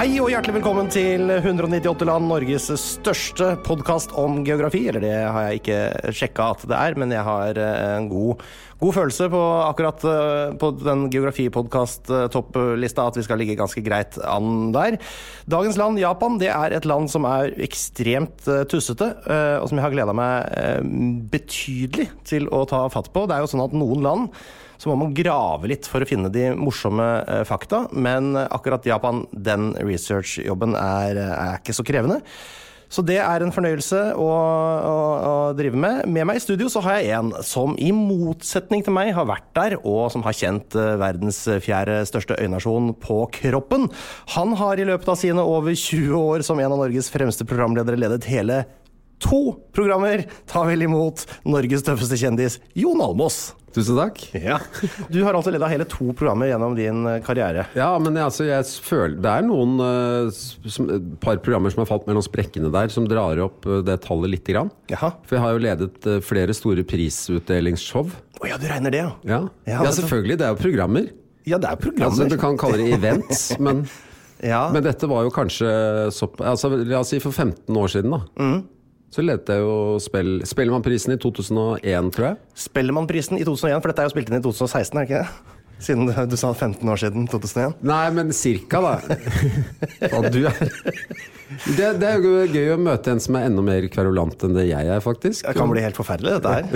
Hei og hjertelig velkommen til 198 land, Norges største podkast om geografi. Eller det har jeg ikke sjekka at det er, men jeg har eh, en god, god følelse på akkurat eh, på den geografipodkast-topplista at vi skal ligge ganske greit an der. Dagens land, Japan, det er et land som er ekstremt eh, tussete, og som jeg har gleda meg betydelig til å ta fatt på. Det er jo sånn at noen land så må man grave litt for å finne de morsomme eh, fakta. Men akkurat Japan, den researchjobben er, er ikke så krevende. Så det er en fornøyelse å, å, å, drive med. Med meg i studio så har jeg en som i motsetning til meg har vært der, og som har kjent eh, verdens fjerde største øynasjon på kroppen. Han har i løpet av sine over 20 år som en av Norges fremste programledere ledet hele to programmer. Ta vel imot Norges tøffeste kjendis, Jon Almås. Tusen takk. Ja. Du har altså leda hele to programmer gjennom din eh, karriere. Ja, men jeg, altså, jeg føler Det er noen uh, som, par programmer som har falt mellom sprekkene der, som drar opp uh, det tallet lite grann. Jaha. For jeg har jo ledet flere store prisutdelingsshow. Å oh, ja, du regner det, ja? Ja, ja, ja selvfølgelig. Det er jo programmer. Ja, det er programmer. Altså, du kan kalle det events, men, ja. men dette var jo kanskje så, altså, La oss si for 15 år siden, da. Mm. Så lette jeg jo spill, Spellemannprisen i 2001, tror jeg. Spellemannprisen i 2001, for dette er jo spilt inn i 2016, er det ikke det? Siden du sa 15 år siden 2001? Nei, men cirka, da. Hva du er. Det, det, er jo gøy å møte en som er enda mer kverulant enn det jeg er, faktisk. Det kan bli helt forferdelig, dette her.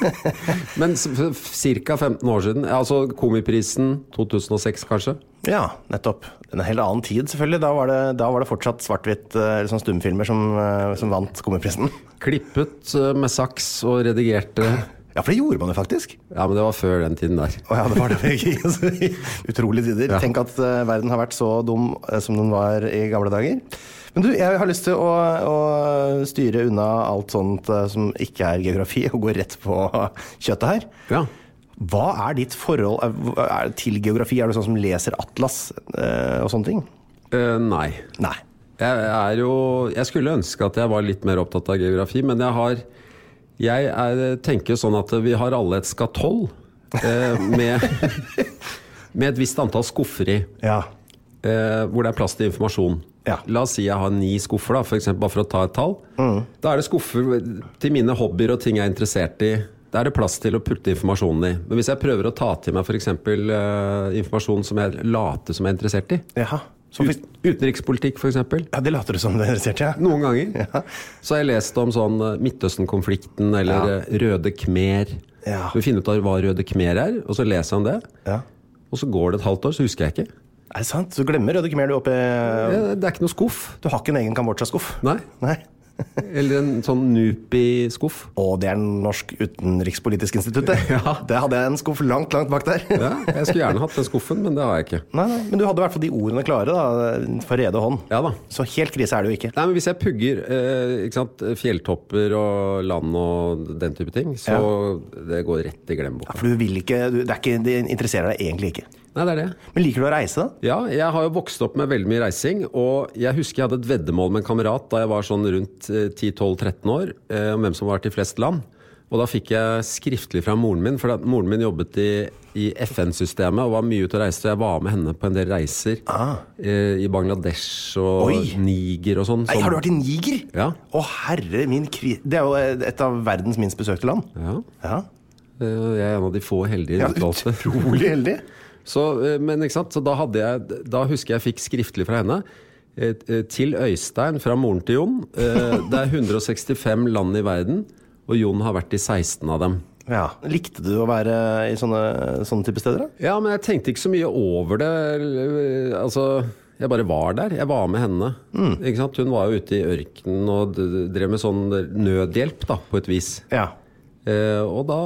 men ca. 15 år siden. Altså Komiprisen 2006, kanskje? Ja, nettopp. En helt annen tid, selvfølgelig. Da var det, da var det fortsatt svart-hvitt sånn stumfilmer som, som vant Komiprisen. Klippet med saks og redigerte ja, for det gjorde man jo faktisk. Ja, men det var før den tiden der. Oh, ja, det var det. Utrolige tider. Ja. Tenk at uh, verden har vært så dum uh, som den var i gamle dager. Men du, jeg har lyst til å, å styre unna alt sånt uh, som ikke er geografi, og gå rett på kjøttet her. Ja. Hva er ditt forhold er til geografi? Er du sånn som leser atlas og sånne ting? nei. Nei. Jeg er jo Jeg skulle ønske at jeg var litt mer opptatt av geografi, men jeg har jeg er, tenker sånn at vi har alle et skatoll eh, med, med, et visst antall skuffer i. Ja. Eh, hvor det er plass til informasjon. Ja. La oss si jeg har ni skuffer, da, for eksempel, bare for å ta et tall. Mm. Da er det skuffer til mine hobbyer og ting jeg er interessert i. Da er det plass til å putte informasjonen i. Men hvis jeg prøver å ta til meg f.eks. Uh, informasjon som jeg later som jeg er interessert i, Jaha. Ut, utenrikspolitikk, f.eks. Ja, det later du som du er interessert i. Ja. Noen ganger. Ja. Så har jeg lest om sånn Midtøsten-konflikten eller Ja. Røde khmer. Ja. Du finner ut av hva Røde khmer er, og så leser jeg om det. Ja. Og så går det et halvt år, så husker jeg ikke. Er det sant? Du glemmer Røde Khmer du oppi Det, det er ikke noe skuff. Du har ikke en egen Kambodsja-skuff? Nei. Nei. Eller en sånn Nupi-skuff. Og det er Norsk utenrikspolitisk institutt, det. Det hadde jeg en skuff langt, langt bak der. Ja, jeg skulle gjerne hatt den skuffen, men det har jeg ikke. Nei, nei, Men du hadde i hvert fall de ordene klare, da. For rede hånd. Ja da. Så helt krise er det jo ikke. Nei, men Hvis jeg pugger eh, ikke sant, fjelltopper og land og den type ting, så det går rett i glemmeboka. Ja, For du vil ikke, du, det, er ikke det interesserer deg egentlig ikke. Nei, det er det. Men liker du å reise, da? Ja, jeg har jo vokst opp med veldig mye reising, og jeg husker jeg hadde et veddemål med en kamerat da jeg var sånn rundt eh, 10-12-13 år, eh, om hvem som var til flest land. Og da fikk jeg skriftlig fra moren min, for moren min jobbet i, i FN-systemet og var mye ute og reiste, så jeg var med henne på en del reiser Ah. eh, i Bangladesh og Oi. Niger og sånn. Nei, har du vært i Niger? Ja. Å herre min kri... Det er jo et av verdens minst besøkte land. Ja, Ja, eh, jeg er en av de få heldige ja utvalgte. Utrolig heldig. Så, eh, men? Så da, jeg, da husker jeg fikk skriftlig fra henne eh, eh, til Øystein fra moren til Jon. Det er 165 land i verden, og Jon har vært i 16 av dem. Ja. Likte du å være i sånne, sånne type steder? da? Ja, men jeg tenkte ikke så mye over det. Altså, jeg bare var der. Jeg var med henne. Sant? Hun var jo ute i ørkenen og drev med sånn nødhjelp, da, på et vis. Ja. Eh, og da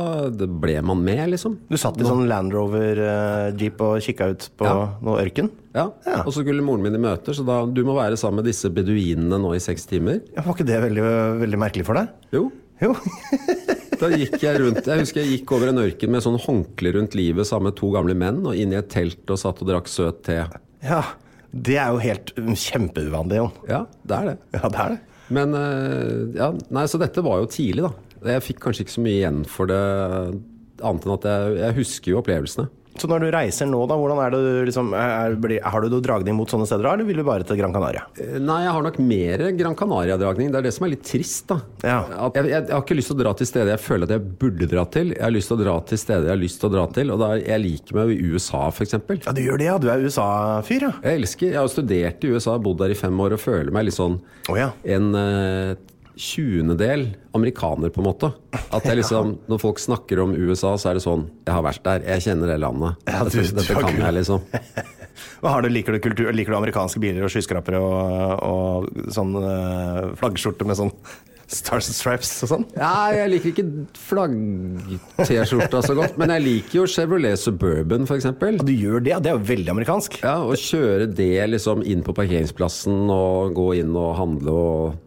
ble man med, liksom. Du satt i sånn Land Rover-jeep og kikka ut på Ja. noe ørken? Ja. Ja. Og så skulle moren min i møter, så da du må være sammen med disse beduinene nå i seks timer. Ja, var ikke det veldig, veldig merkelig for deg? Jo, Jo. Da gikk jeg rundt Jeg husker jeg gikk over en ørken med sånn håndkle rundt livet sammen med to gamle menn, og inn i et telt og satt og drakk søt te. ja. Det er jo helt kjempeuvanlig, Jon. Ja, det er det. Ja, det er det. Men eh, ja, nei, så dette var jo tidlig, da. Jeg fikk kanskje ikke så mye igjen for det, annet enn at jeg, jeg husker jo opplevelsene. Så når du reiser nå, da, hvordan er det du liksom er, blir, Har du dragning mot sånne steder, eller vil du bare til Gran Canaria? Eh, Nei, jeg har nok mer Gran Canaria-dragning. Det er det som er litt trist, da. Ja. Jeg, jeg, jeg har ikke lyst til å dra til steder jeg føler at jeg burde dra til. Jeg har lyst til å dra til steder jeg har lyst til å dra til, og da, jeg liker meg i USA, f.eks. Ja, du gjør det, ja. Du er USA-fyr, ja. Jeg elsker, jeg har studert i USA, bodd der i fem år og føler meg litt sånn oh, ja. en eh, tjuendedel amerikaner, på en måte. At jeg liksom, Når folk snakker om USA, så er det sånn Jeg har vært der, jeg kjenner det landet. Ja, du- dette dette kan jeg, liksom. Hva har du, liker, du kultur, liker du amerikanske biler og skyskrapere og, og sånn øh, flaggskjorte med sånn Stars and Stripes og sånn? Ja, jeg liker ikke flagg-T-skjorta så godt, men jeg liker jo Chevrolet Suburban, f.eks. Ja, du gjør det. Det er jo veldig amerikansk. Ja, Å kjøre det liksom inn på parkeringsplassen og gå inn og handle og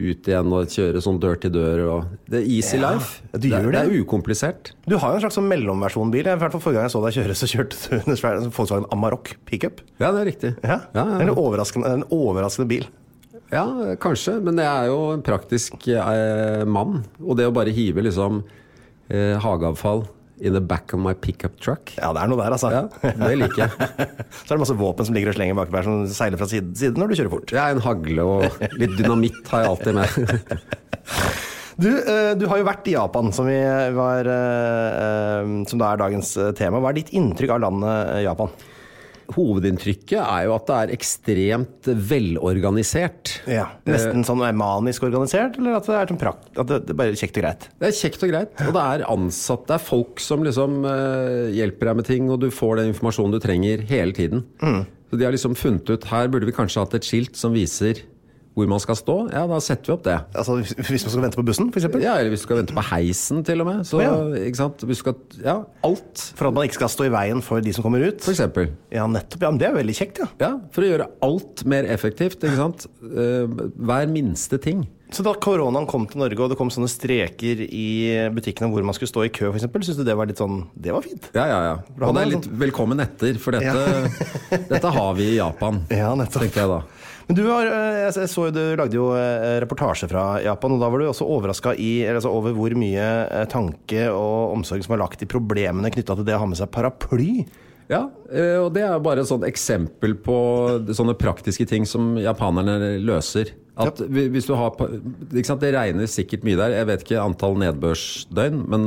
ut igjen og kjøre sånn dør til dør og Det er easy Ja, life. du gjør det, det. er ukomplisert. Du har jo en slags sånn mellomversjonbil. I hvert fall Forrige gang jeg så deg kjøre, så kjørte du en Volkswagen Amarok pickup. Ja, det er riktig. Ja, ja, Det er en overraskende, en overraskende bil. Ja, kanskje, men jeg er jo en praktisk eh, mann. Og det å bare hive liksom eh, hageavfall in the back of my pickup truck Ja, det er noe der, altså. Ja, det liker jeg. Så er det masse våpen som ligger og slenger baki der, som seiler fra side, side når du kjører fort. Ja, en hagle og litt dynamitt har jeg alltid med. Du, eh, du har jo vært i Japan, som, vi var, eh, eh, som da er dagens tema. Hva er ditt inntrykk av landet Japan? Hovedinntrykket er jo at det er ekstremt velorganisert. Ja, Nesten sånn manisk organisert, eller at det er sånn prakt, at det, det er bare kjekt og greit? Det er kjekt og greit, og det er ansatt, det er folk som liksom eh, hjelper deg med ting, og du får den informasjonen du trenger hele tiden. Så de har liksom funnet ut her burde vi kanskje hatt et skilt som viser hvor man skal stå. Ja, da setter vi opp det. Altså Hvis man skal vente på bussen, f.eks.? Ja, eller hvis du skal vente på heisen til og med. Så, ja. ikke sant? Hvis du skal, ja, alt, For at man ikke skal stå i veien for de som kommer ut? for eksempel. Ja, nettopp. Ja, men Det er veldig kjekt, ja. Ja, for å gjøre alt mer effektivt, ikke sant? Eh, hver minste ting. Så da koronaen kom til Norge, og det kom sånne streker i butikkene hvor man skulle stå i kø, f.eks., syns du det var litt sånn Det var fint? Ja, ja, ja. Og det er litt velkommen etter, for dette, dette har vi i Japan, Ja, nettopp. tenkte jeg da. Men du har, eh, jeg så jo du lagde jo eh, reportasje fra Japan, og da var du også overraska altså over hvor mye eh, tanke og omsorg som er lagt i problemene knytta til det å ha med seg paraply. Ja, og det er bare et sånt eksempel på sånne praktiske ting som japanerne løser. At hvis du har Det regner sikkert mye der. Jeg vet ikke antall nedbørsdøgn, men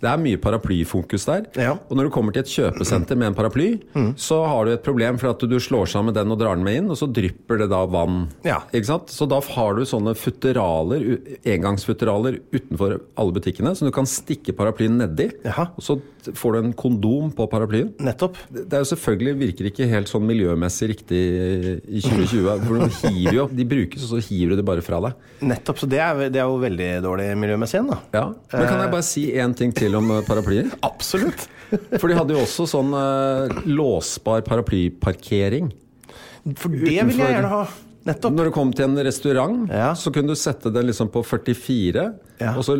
Det er mye paraplyfokus der. Ja. Og når du kommer til et kjøpesenter med en paraply, så har du et problem for at du slår sammen den og drar den med inn, og så drypper det da vann. Ja. Så da har du sånne futteraler, engangsfutteraler utenfor alle butikkene, som du kan stikke paraplyen nedi. Jaha. Og så får du en kondom på paraplyen. Nettopp. Det er jo selvfølgelig virker ikke helt sånn miljømessig riktig i 2020. For de hiver jo, de brukes, og så hiver du det bare fra deg. Nettopp, Så det er, det er jo veldig dårlig miljømessig igjen, da. Ja. Men kan jeg bare si én ting til om eh, paraplyer? Absolutt. For de hadde jo også sånn eh, låsbar paraplyparkering. For det vil jeg gjerne ha. Nettopp. Når du kom til en restaurant, Ja. så kunne du sette den liksom på 44, Ja. og så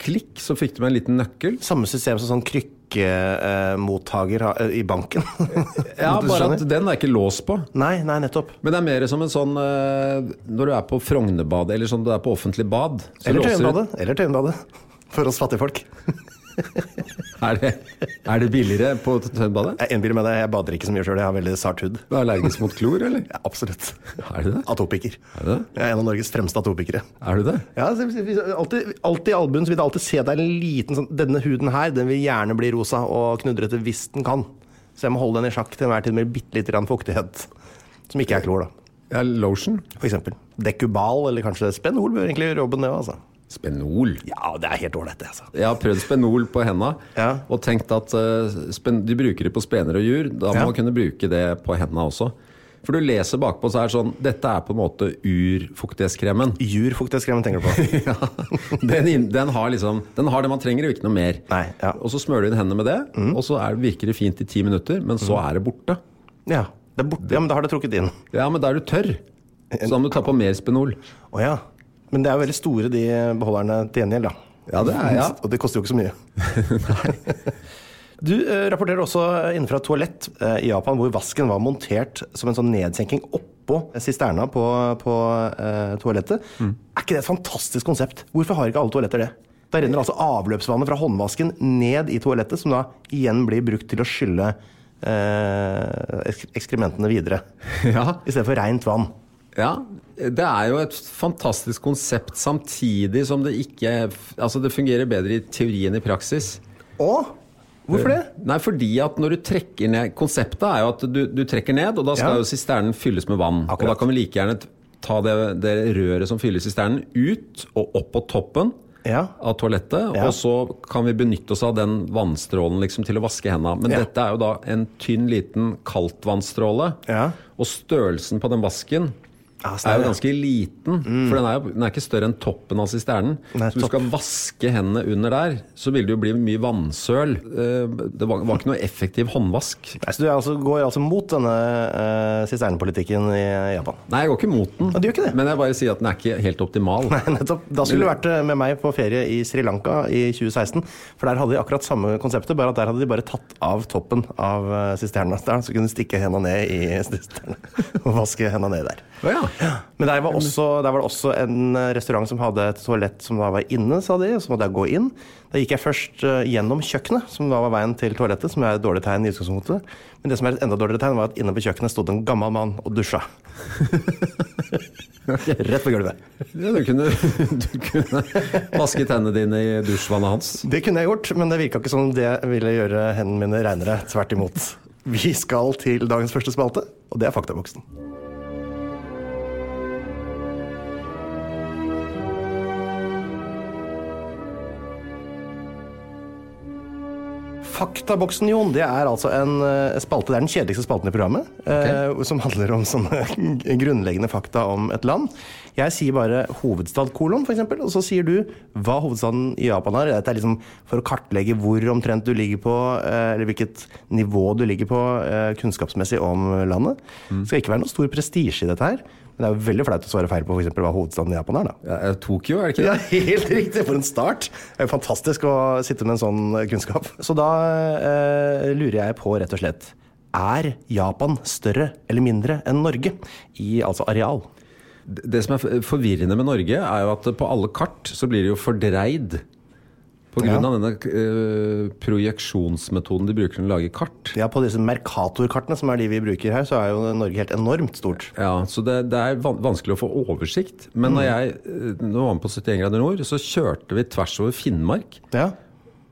klikk, så fikk du med en liten nøkkel. Samme system som sånn krykkemottaker har- i banken. Ja, Du Bare skjønner? at den er ikke låst på. Nei, nei, nettopp. Men det er mer som en sånn eh, Når du er på Frognerbadet, eller sånn du er på offentlig bad så Eller låser du- Tøyenbadet. Eller Tøyenbadet. For oss fattigfolk. Er det, er det billigere på Tøyenbadet? Jeg innbiller meg det. Jeg bader ikke så mye sjøl. Jeg har veldig sart hud. Du er allergisk mot klor, eller? Ja, absolutt. Er du det? Atopiker. Er det? Jeg er en av Norges fremste atopikere. Er du det? Ja, alltid, alltid i albuen så vil jeg alltid se deg en liten sånn Denne huden her, den vil gjerne bli rosa og knudrete hvis den kan. Så jeg må holde den i sjakk til enhver tid med bitte lite grann fuktighet. Som ikke er klor, da. Ja, lotion? For eksempel. Dekubal, eller kanskje Spenol bør egentlig gjøre jobben, det òg, altså. Spenol. Ja, det er helt ålreit, det, altså. Jeg har prøvd Spenol på henda Ja. og tenkt at eh, spen, de bruker det på spener og jur. Da må Ja. man kunne bruke det på henda også. For du leser bakpå, så er det sånn Dette er på en måte urfuktighetskremen. Jurfuktighetskremen tenker du på. ja. den, den har liksom Den har det man trenger, og ikke noe mer. Nei, ja. Og så smører du inn hendene med det, og så er, virker det fint i ti minutter, men så er det borte. Ja, det er borte. ja, men da har det trukket inn. Ja, men da er du tørr. Så da må du ta på mer Spenol. Oh, ja. Men det er jo veldig store, de beholderne til gjengjeld, da. Ja, det er- ja. Og det koster jo ikke så mye. Du eh, rapporterer også innenfra et toalett eh, i Japan hvor vasken var montert som en sånn nedsenking oppå sisterna på, på eh, toalettet. Mm. Er ikke det et fantastisk konsept? Hvorfor har ikke alle toaletter det? Da renner altså avløpsvannet fra håndvasken ned i toalettet, som da igjen blir brukt til å skylle eh, ekskrementene videre. Ja. I stedet for rent vann. Ja, det er jo et fantastisk konsept samtidig som det ikke Altså, det fungerer bedre i teori enn i praksis. Å? Hvorfor det? Nei, fordi at når du trekker ned Konseptet er jo at du, du trekker ned, og da skal Ja. jo sisternen fylles med vann. Og da kan vi like gjerne ta det, det røret som fyller sisternen, ut og opp på toppen Ja. av toalettet. Ja. Og så kan vi benytte oss av den vannstrålen liksom til å vaske hendene. Men Ja. dette er jo da en tynn, liten kaldtvannstråle. Ja. Og størrelsen på den vasken Ja, er jo ganske liten. For den er, jo, den er ikke større enn toppen av sisternen. Nei, så hvis du topp. skal vaske hendene under der, så vil det jo bli mye vannsøl. Eh, Det var, var ikke noe effektiv håndvask. Nei, så du altså, går altså mot denne uh, sisternepolitikken i Japan? Nei, jeg går ikke mot den. Ja, ikke det? Men jeg bare sier at den er ikke helt optimal. Nei, nettopp. Da skulle du vært eh, med meg på ferie i Sri Lanka i 2016. For der hadde de akkurat samme konseptet, bare at der hadde de bare tatt av toppen av sisterna. Så kunne du stikke hendene ned i sisterna og vaske hendene ned der. Ja, ja. Men der var, også, der var det også en eh, restaurant som hadde et toalett som da var inne, sa de. Så måtte jeg gå inn. Da gikk jeg først eh, gjennom kjøkkenet, som da var veien til toalettet, som er et dårlig tegn i utgangspunktet. Men det som er et enda dårligere tegn, var at inne på kjøkkenet stod en gammel mann og dusja. Rett på gulvet. ja du, kunne, du kunne vaske tennene dine i dusjvannet hans. Det kunne jeg gjort, men det virka ikke som det ville gjøre hendene mine reinere. Tvert imot. Vi skal til dagens første spalte, og det er Faktaboksen. Faktaboksen, Jon, det er altså en eh, spalte. Det er den kjedeligste spalten i programmet. eh, som handler om sånne grunnleggende fakta om et land. Jeg sier bare hovedstad kolon, f.eks., og så sier du hva hovedstaden i Japan er. Dette er liksom for å kartlegge hvor omtrent du ligger på, eh, eller hvilket nivå du ligger på eh, kunnskapsmessig om landet. Det skal ikke være noe stor prestisje i dette her. Men det er jo veldig flaut å svare feil på for eksempel hva hovedstaden i Japan er. da. Ja, eh, Tokyo, er det ikke Ja, det? helt riktig. For en start. Det er jo fantastisk å sitte med en sånn kunnskap. Så da eh, lurer jeg på, rett og slett Er Japan større eller mindre enn Norge i altså areal? Det som er forvirrende med Norge, er jo at på alle kart så blir det jo fordreid. På grunn Ja. av denne uh, projeksjonsmetoden de bruker når å lage kart. Ja, På disse Mercator-kartene, som er de vi bruker her, så er jo Norge helt enormt stort. Ja, så det, det er vanskelig å få oversikt. Men når jeg eh, nå var med på 71 grader nord, så kjørte vi tvers over Finnmark. Ja,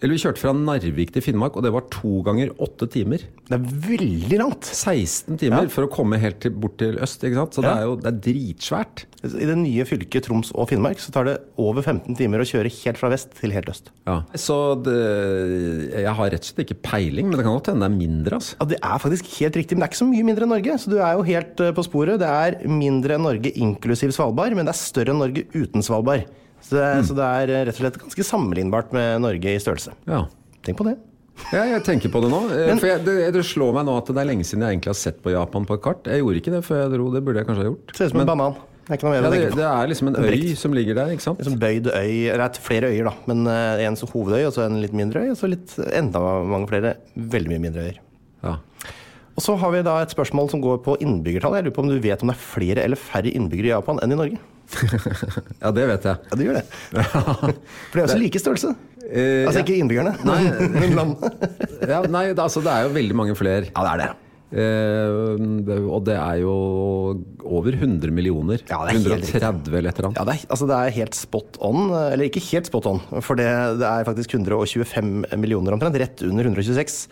Eller vi kjørte fra Narvik til Finnmark, og det var to ganger åtte timer. Det er veldig langt. 16 timer Ja. for å komme helt til, bort til øst. ikke sant? Så det er jo det er dritsvært. I det nye fylket Troms og Finnmark så tar det over 15 timer å kjøre helt fra vest til helt øst. Ja. Så det, jeg har rett og slett ikke peiling, men det kan godt hende det er mindre. altså. Ja, Det er faktisk helt riktig, men det er ikke så mye mindre enn Norge. Så du er jo helt eh, på sporet. Det er mindre enn Norge inklusiv Svalbard, men det er større enn Norge uten Svalbard. Så det, så det er eh, rett og slett ganske sammenlignbart med Norge i størrelse. Ja. Tenk på det. Ja, jeg tenker på det nå. eh, Men- for jeg, det, det slår meg nå at det er lenge siden jeg egentlig har sett på Japan på et kart. Jeg gjorde ikke det før jeg dro, det burde jeg kanskje ha gjort. Ser ut som en banan. Det er ja, det, det er liksom en øy som ligger der, ikke sant? Liksom bøyd øy, er flere øyer, da. Men uh, en som hovedøy, og så en litt mindre øy, og så litt enda mange flere veldig mye mindre øyer. Ja. Og så har vi da et spørsmål som går på innbyggertall. Jeg lurer på om du vet om det er flere eller færre innbyggere i Japan enn i Norge? ja, det vet jeg. Ja, du gjør det. For det er også like størrelse. Eh, Altså ikke innbyggerne, men landet. Ja, nei, altså, det er jo veldig mange flere. Ja, det er det. Eh, og det er jo over 100 millioner. Ja, det er helt riktig. 130 eller et eller annet. Ja, det er, altså det er helt spot on. Eller ikke helt spot on, for det, det er faktisk 125 millioner omtrent. Rett under 126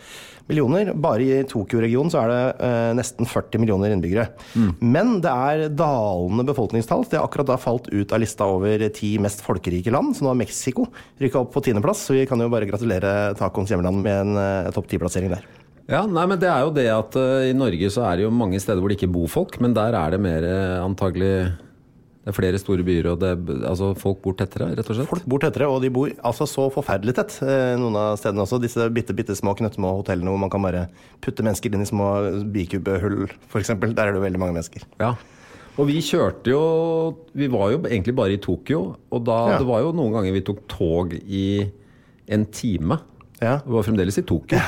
millioner. Bare i Tokyo-regionen så er det eh, nesten 40 millioner innbyggere. Men det er dalende befolkningstall. Det har akkurat da falt ut av lista over ti mest folkerike land. Så nå har Mexico rykka opp på tiendeplass. Så vi kan jo bare gratulere tacoens hjemland med en eh, topp ti-plassering der. Ja, nei, men det er jo det at uh, i Norge så er det jo mange steder hvor det ikke bor folk, men der er det mer uh, antagelig Det er flere store byer, og det, altså folk bor tettere, rett og slett. Folk bor tettere, og de bor altså så forferdelig tett. eh, Noen av stedene også. Disse bitte, bitte små knøttsmå hotellene hvor man kan bare putte mennesker inn i små bikubehull, f.eks. Der er det veldig mange mennesker. Ja. Og vi kjørte jo Vi var jo egentlig bare i Tokyo, og da Ja. det var jo noen ganger vi tok tog i en time. Ja. Det var fremdeles i Tokyo.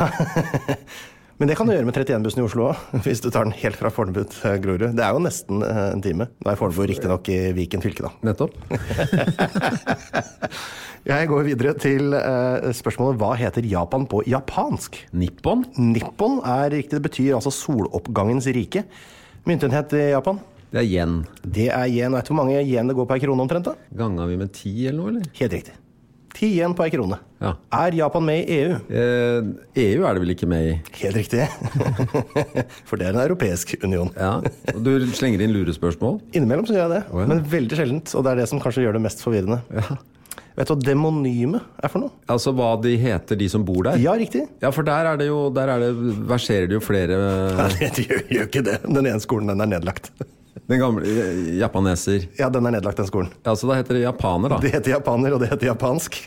Men det kan du gjøre med 31-bussen i Oslo òg, hvis du tar den helt fra Fornebu til Grorud. Det er jo nesten eh, en time. Nå er Fornebu riktignok i Viken fylke, da. Nettopp. Jeg går videre til eh, spørsmålet hva heter Japan på japansk? Nippon? Nippon er riktig, det betyr altså soloppgangens rike. Myntenhet i Japan? Det er yen. Det er yen. Vet du hvor mange yen det går på ei krone omtrent? da? Ganga vi med ti eller noe, eller? Helt riktig. Ti igjen på ei krone. Ja. Er Japan med i EU? Eh, EU er det vel ikke med i? Helt riktig. For det er en europeisk union. Ja. Og du slenger inn lurespørsmål? Innimellom så gjør jeg det, Oh, ja. men veldig sjeldent. Og det er det som kanskje gjør det mest forvirrende. Vet du hva demonyme er for noe? Altså hva de heter, de som bor der? Ja, riktig. Ja, for der er det jo Der er det, verserer det jo flere Nei, det gjør, gjør ikke det. Den ene skolen den er nedlagt. Den gamle eh, japaneser. Ja, den er nedlagt, den skolen. Ja, så da heter det japaner, da. Det heter japaner, og det heter japansk.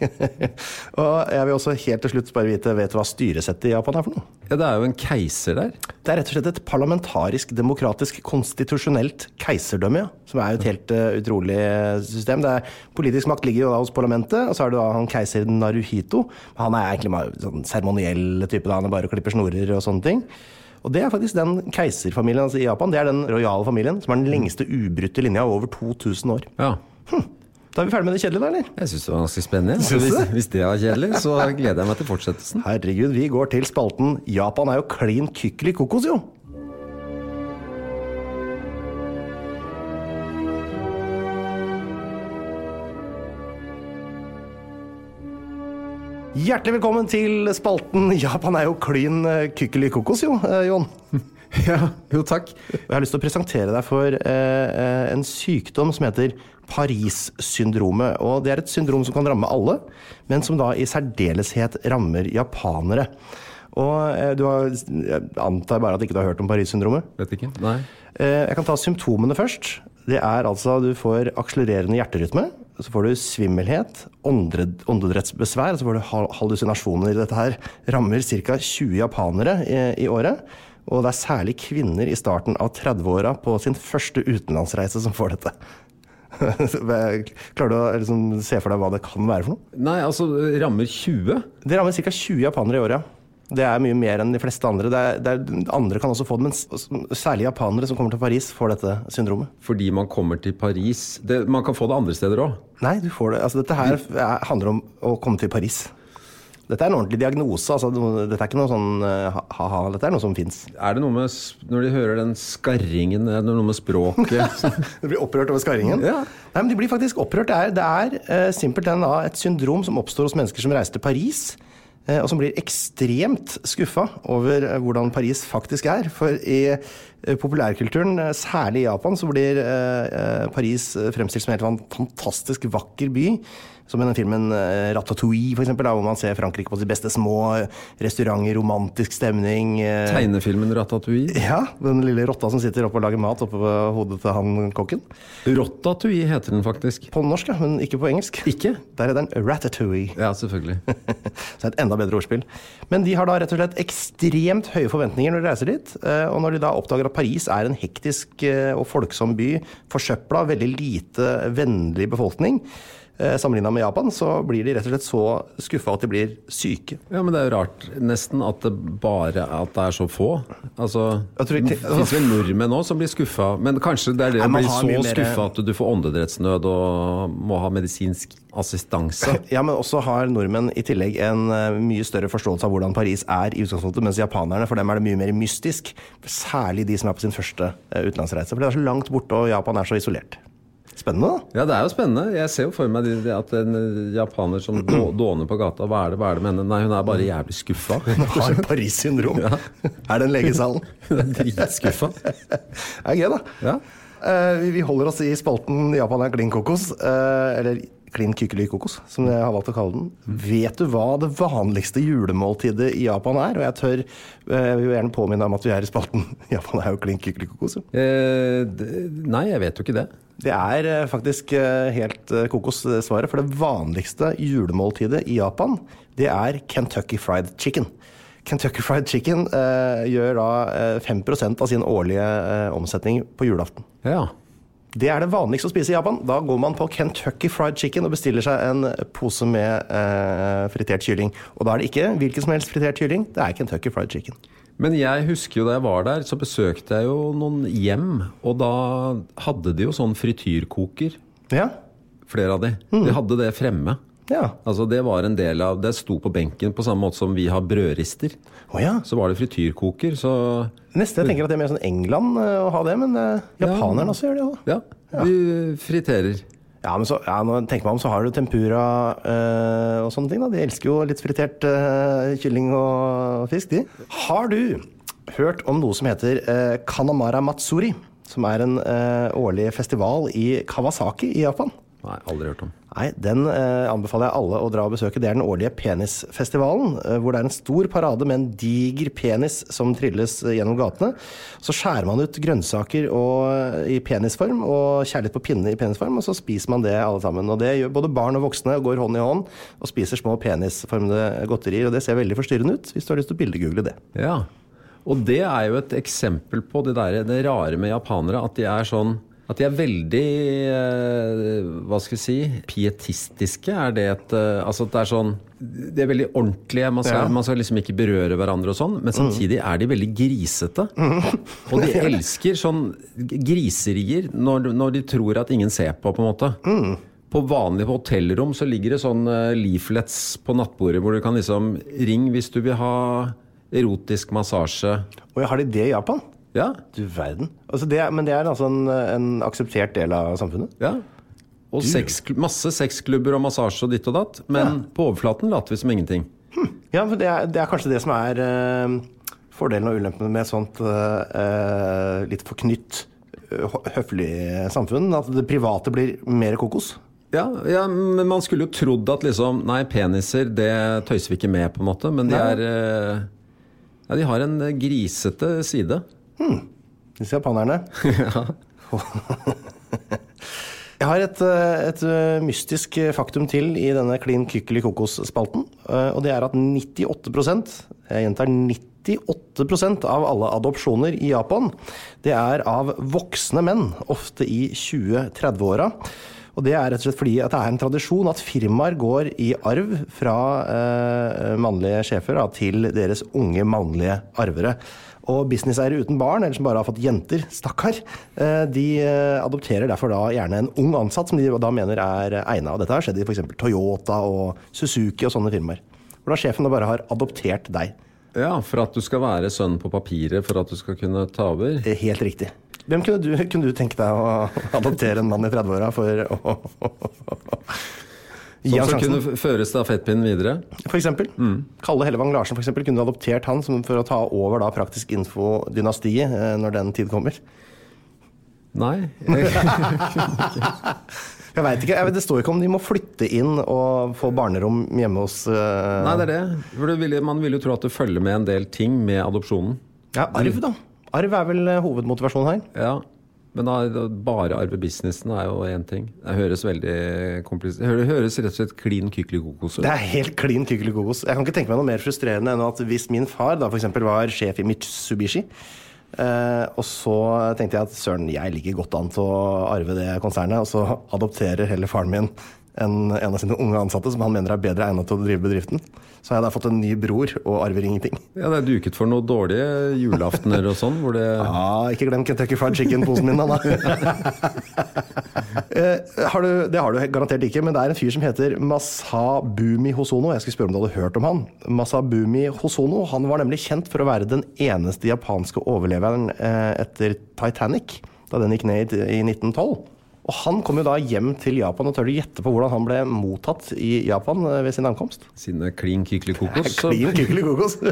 og jeg vil også helt til slutt bare vite, vet du hva styresettet i Japan er for noe? Ja, Det er jo en keiser der. Det er rett og slett et parlamentarisk, demokratisk, konstitusjonelt keiserdømme, ja. Som er jo et helt uh, utrolig system. Det er, politisk makt ligger jo da hos parlamentet, og så er det da han keiser Naruhito. Han er egentlig en sånn seremoniell type, da. han er bare klipper snorer og sånne ting. Og det er faktisk den keiserfamilien altså i Japan. Det er den rojale familien som har den lengste ubrutte linja over 2000 år. Ja. Da er vi ferdig med det kjedelige, da, eller? Jeg syns det var ganske spennende. Så hvis, det? hvis det er kjedelig, så gleder jeg meg til fortsettelsen. Herregud, vi går til spalten Japan er jo klin kykkeli kokos, jo. Hjertelig velkommen til spalten Japan er jo klin eh, kykkeli kokos, jo, eh, Jon. Ja, jo takk. Jeg har lyst til å presentere deg for eh, eh, en sykdom som heter Paris-syndromet. Og Det er et syndrom som kan ramme alle, men som da i særdeleshet rammer japanere. Og eh, du har, Jeg antar bare at ikke du har hørt om Paris-syndromet? Vet ikke. Nei. Eh, Jeg kan ta symptomene først. Det er altså Du får akselererende hjerterytme. Så får du svimmelhet, åndedrettsbesvær, så får du hal- hallusinasjoner. Dette her rammer ca. 20 japanere i, i året. Og det er særlig kvinner i starten av 30-åra på sin første utenlandsreise som får dette. Klarer du å liksom, se for deg hva det kan være for noe? Nei, altså rammer 20? Det rammer ca. 20 japanere i året. ja. Det er mye mer enn de fleste andre. Det er, det er, andre kan også få det, men særlig japanere som kommer til Paris, får dette syndromet. Fordi man kommer til Paris. Det, man kan få det andre steder òg. Nei, du får det. Altså, dette her er, handler om å komme til Paris. Dette er en ordentlig diagnose. Altså, dette er ikke noe sånn eh, ha-ha, dette er noe som fins. Er det noe med Når de hører den skarringen, er det noe med språket? Du blir opprørt over skarringen? Ja. Nei, men De blir faktisk opprørt. Det er, det er uh, simpelthen et syndrom som oppstår hos mennesker som reiser til Paris. Eh, og som blir ekstremt skuffa over eh, hvordan Paris faktisk er. For i eh, populærkulturen, særlig i Japan, så blir Paris fremstilt som en helt fantastisk vakker by. Som i den filmen eh, Ratatouille, for eksempel, da, hvor man ser Frankrike på sitt beste små restauranter, romantisk stemning. eh, Tegnefilmen Ratatouille. Ja, den lille rotta som sitter oppe og lager mat oppe på hodet til han kokken. Ratatouille heter den faktisk. På norsk, ja, men ikke på engelsk. Ikke? Der er den ratatouille. Ja, selvfølgelig. Så et enda bedre ordspill. Men de har da rett og slett ekstremt høye forventninger når de reiser dit. eh, Og når de da oppdager at Paris er en hektisk og folksom by, forsøpla, veldig lite vennlig befolkning, sammenligna med Japan, så blir de rett og slett så skuffa at de blir syke. Ja, men det er jo rart nesten at det bare at det er så få. Altså, Jeg tror Det fins vel nordmenn òg som blir skuffa, men kanskje det er det å bli så mer- skuffa at du får åndedrettsnød og må ha medisinsk assistanse. Ja, men også har nordmenn i tillegg en eh, mye større forståelse av hvordan Paris er i utgangspunktet, mens japanerne, for dem er det mye mer mystisk. Særlig de som er på sin første eh, utenlandsreise. For det er så langt borte, og Japan er så isolert. Spennende, da. Ja, det er jo spennende. Jeg ser jo for meg at en eh, japaner som dåner på gata, hva er det, hva er det med henne? Nei, hun er bare jævlig skuffa. Har Paris-syndrom. Er det en legesalen? Hun er dritskuffa. Det er gøy, da. Ja. Uh, vi- vi holder oss i spalten Japan er klin kokos. Uh, eller klin kykelikokos, som jeg har valgt å kalle den. Vet du hva det vanligste julemåltidet i Japan er? Og jeg tør eh, jeg vil gjerne påminne om at vi er i spalten Japan er jo klin kykelikokos. Eh, nei, jeg vet jo ikke det. Det er eh, faktisk eh, helt kokossvaret kokos svaret, for det vanligste julemåltidet i Japan, det er Kentucky Fried Chicken. Kentucky Fried Chicken eh, gjør da eh, 5 av sin årlige eh, omsetning på julaften. Ja. Det er det vanligste å spise i Japan. Da går man på Kentucky Fried Chicken og bestiller seg en pose med eh, fritert kylling. Og da er det ikke hvilken som helst fritert kylling, det er Kentucky Fried Chicken. Men jeg husker jo da jeg var der, så besøkte jeg jo noen hjem, og da hadde de jo sånn frityrkoker, Ja. flere av de. Mm. De hadde det fremme. Ja. Altså Det var en del av Det sto på benken på samme måte som vi har brødrister. Oh, ja. Så var det frityrkoker, så Neste jeg tenker at det er mer sånn England eh, å ha det, men japanerne japanerne også gjør det Også. ja, vi friterer. Ja, men så, ja, jeg tenker meg om, så har du tempura øh, og sånne ting. da. De elsker jo litt fritert øh, kylling og fisk, de. Har du hørt om noe som heter øh, Kanamara Matsuri? Som er en eh, årlig festival i Kawasaki i Japan. Nei, aldri hørt om. Nei, Den eh, anbefaler jeg alle å dra og besøke. Det er den årlige penisfestivalen. Eh, hvor det er en stor parade med en diger penis som trilles eh, gjennom gatene. Så skjærer man ut grønnsaker og, i penisform og kjærlighet på pinne i penisform, og så spiser man det alle sammen. Og Det gjør både barn og voksne og går hånd i hånd og spiser små penisformede godterier. Og det ser veldig forstyrrende ut, hvis du har lyst til å bildegoogle det. Ja. Og det er jo et eksempel på det, der, det rare med japanere. At de er sånn At de er veldig eh, Hva skal vi si Pietistiske. Er det et eh, Altså at det er sånn De er veldig ordentlige. Man skal, Ja. man skal liksom ikke berøre hverandre og sånn. Men samtidig er de veldig grisete. Og de elsker sånn griserier når, når de tror at ingen ser på, på en måte. På vanlige hotellrom så ligger det sånn eh, leaflets på nattbordet hvor du kan liksom Ring hvis du vil ha erotisk massasje. Og har de det i Japan? Ja. Du verden. Altså det, men det er altså en, en akseptert del av samfunnet? ja. Og sex, masse sexklubber og massasje og ditt og datt. Men på overflaten later vi som ingenting. Ja, men det er, det er kanskje det som er uh, fordelen og ulempen med et sånt eh, eh, litt forknytt, uh, høflig samfunn. At det private blir mer kokos. Ja, ja, men man skulle jo trodd at liksom Nei, peniser, det tøyser vi ikke med, på en måte. Men de Nei. er Ja, de har en grisete side. Disse japanerne. Jeg har et, eh, et eh, mystisk faktum til i denne Klin kykkeli kokos-spalten. eh, Og det er at 98 jeg gjentar 98% av alle adopsjoner i Japan, det er av voksne menn, ofte i 20-30-åra. Og det er rett og slett fordi at det er en tradisjon at firmaer går i arv fra eh, mannlige sjefer da, til deres unge mannlige arvere. Og businesseiere uten barn, eller som bare har fått jenter, stakkar, eh, de eh, adopterer derfor da gjerne en ung ansatt som de da mener er egna. Dette har skjedd i f.eks. Toyota og Suzuki og sånne firmaer. Hvor da sjefen da bare har adoptert deg. Ja, for at du skal være sønn på papiret for at du skal kunne ta over. Er Helt riktig. Hvem kunne du, kunne du tenke deg å adoptere en mann i 30-åra for å som sjansen. kunne føre stafettpinnen videre. For eksempel. Mm. Kalle Hellevang Larsen for eksempel, kunne adoptert han som for å ta over da Praktisk Info-dynastiet eh, når den tid kommer. Nei. Jeg, Jeg vet ikke, Det står ikke om de må flytte inn og få barnerom hjemme hos uh... nei, det er det. Ville, man vil jo tro at det følger med en del ting med adopsjonen. Ja, arv, da. Arv er vel eh, hovedmotivasjonen her. Ja, men da, bare arve businessen er jo én ting. Det høres veldig komplisert Det høres rett og slett klin kykelikokos ut. Det er helt klin kykelikokos. Jeg kan ikke tenke meg noe mer frustrerende enn at hvis min far da eksempel var sjef i Mitsubishi, eh, og så tenkte jeg at søren, jeg ligger godt an til å arve det konsernet, og så adopterer heller faren min en, en av sine unge ansatte som han mener er bedre egnet til å drive bedriften. Så har jeg da fått en ny bror og arver ingenting. Ja, Det er duket for noen dårlige julaftener og sånn, hvor det Ja, ikke glem Kentucky Fried Chicken-posen min, da. Eh, har du, det har du garantert ikke, men det er en fyr som heter Masabumi Hosono. Jeg skulle spørre om du hadde hørt om han. Masabumi Hosono han var nemlig kjent for å være den eneste japanske overleveren eh, etter Titanic, da den gikk ned i 1912. Og han kom jo da hjem til Japan, og tør du gjette på hvordan han ble mottatt i Japan eh, ved sin ankomst? Sine klin kykelikokos. Klin kykelikokos.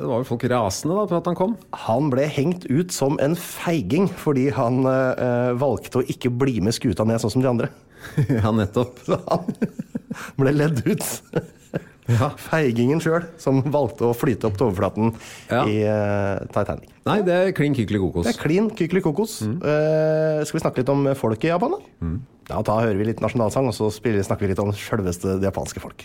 Det var vel folk rasende da på at han kom. Han ble hengt ut som en feiging fordi han eh, valgte å ikke bli med skuta ned sånn som de andre. Ja, nettopp. Så han ble ledd ut. Ja. Feigingen sjøl, som valgte å flyte opp til overflaten Ja. i uh, Titanic. Nei, det er klin kykelikokos. Det er klin kykelikokos. Eh, skal vi snakke litt om folk i Japan, da? Ja, Da hører vi litt nasjonalsang, og så snakker vi litt om sjølveste det japanske folk.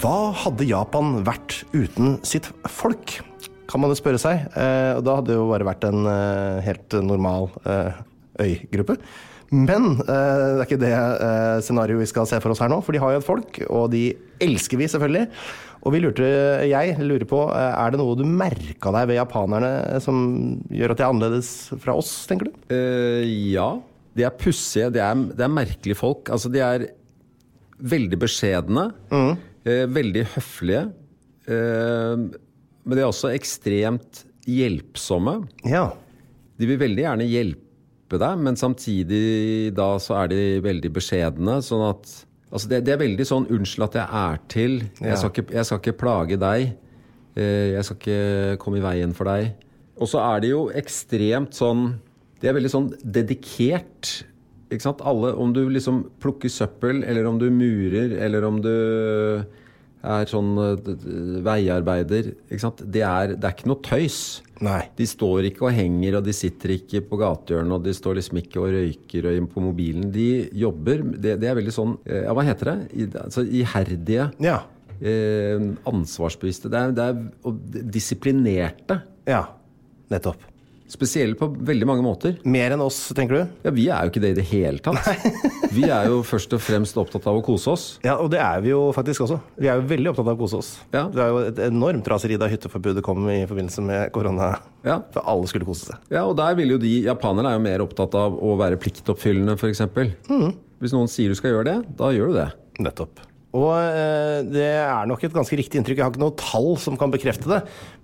Hva hadde Japan vært uten sitt folk? Kan man jo spørre seg. Eh, og da hadde det jo bare vært en eh, helt normal eh, øygruppe. Men det er ikke det scenarioet vi skal se for oss her nå, for de har jo et folk, og de elsker vi selvfølgelig. Og vi lurte, jeg lurer på, er det noe du merka deg ved japanerne som gjør at de er annerledes fra oss, tenker du? Uh, ja. De er pussige. Det er, det er merkelige folk. Altså, de er veldig beskjedne. Eh, veldig høflige. Eh, men de er også ekstremt hjelpsomme. Ja. De vil veldig gjerne hjelpe deg, men samtidig da så er de veldig beskjedne. Sånn at Altså det, det er veldig sånn 'unnskyld at jeg er til'. Jeg, skal ikke, jeg skal ikke plage deg. Eh, Jeg skal ikke komme i veien for deg. Og så er de jo ekstremt sånn De er veldig sånn dedikert. Ikke sant? Alle, om du liksom plukker søppel, eller om du murer, eller om du er sånn eh, veiarbeider ikke sant? Det, er, det er ikke noe tøys. Nei. De står ikke og henger, og de sitter ikke på gatehjørnet, og de står liksom ikke og røyker og på mobilen. De jobber. Det, det er veldig sånn eh, Ja, hva heter det? I, altså iherdige. Ja. Eh, ansvarsbevisste. Det er, det er og disiplinerte. Ja. Nettopp. Spesielle på veldig mange måter. Mer enn oss, tenker du? Ja, Vi er jo ikke det i det hele tatt. Vi er jo først og fremst opptatt av å kose oss. Ja, og det er vi jo faktisk også. Vi er jo veldig opptatt av å kose oss. Ja. Det er jo et enormt raseri da hytteforbudet kom i forbindelse med korona. Ja. For alle skulle kose seg. Ja, og der vil jo de Japanerne er jo mer opptatt av å være pliktoppfyllende, f.eks. Mm. Hvis noen sier du skal gjøre det, da gjør du det. Nettopp. Og eh, det er nok et ganske riktig inntrykk. Jeg har ikke noe tall som kan bekrefte det.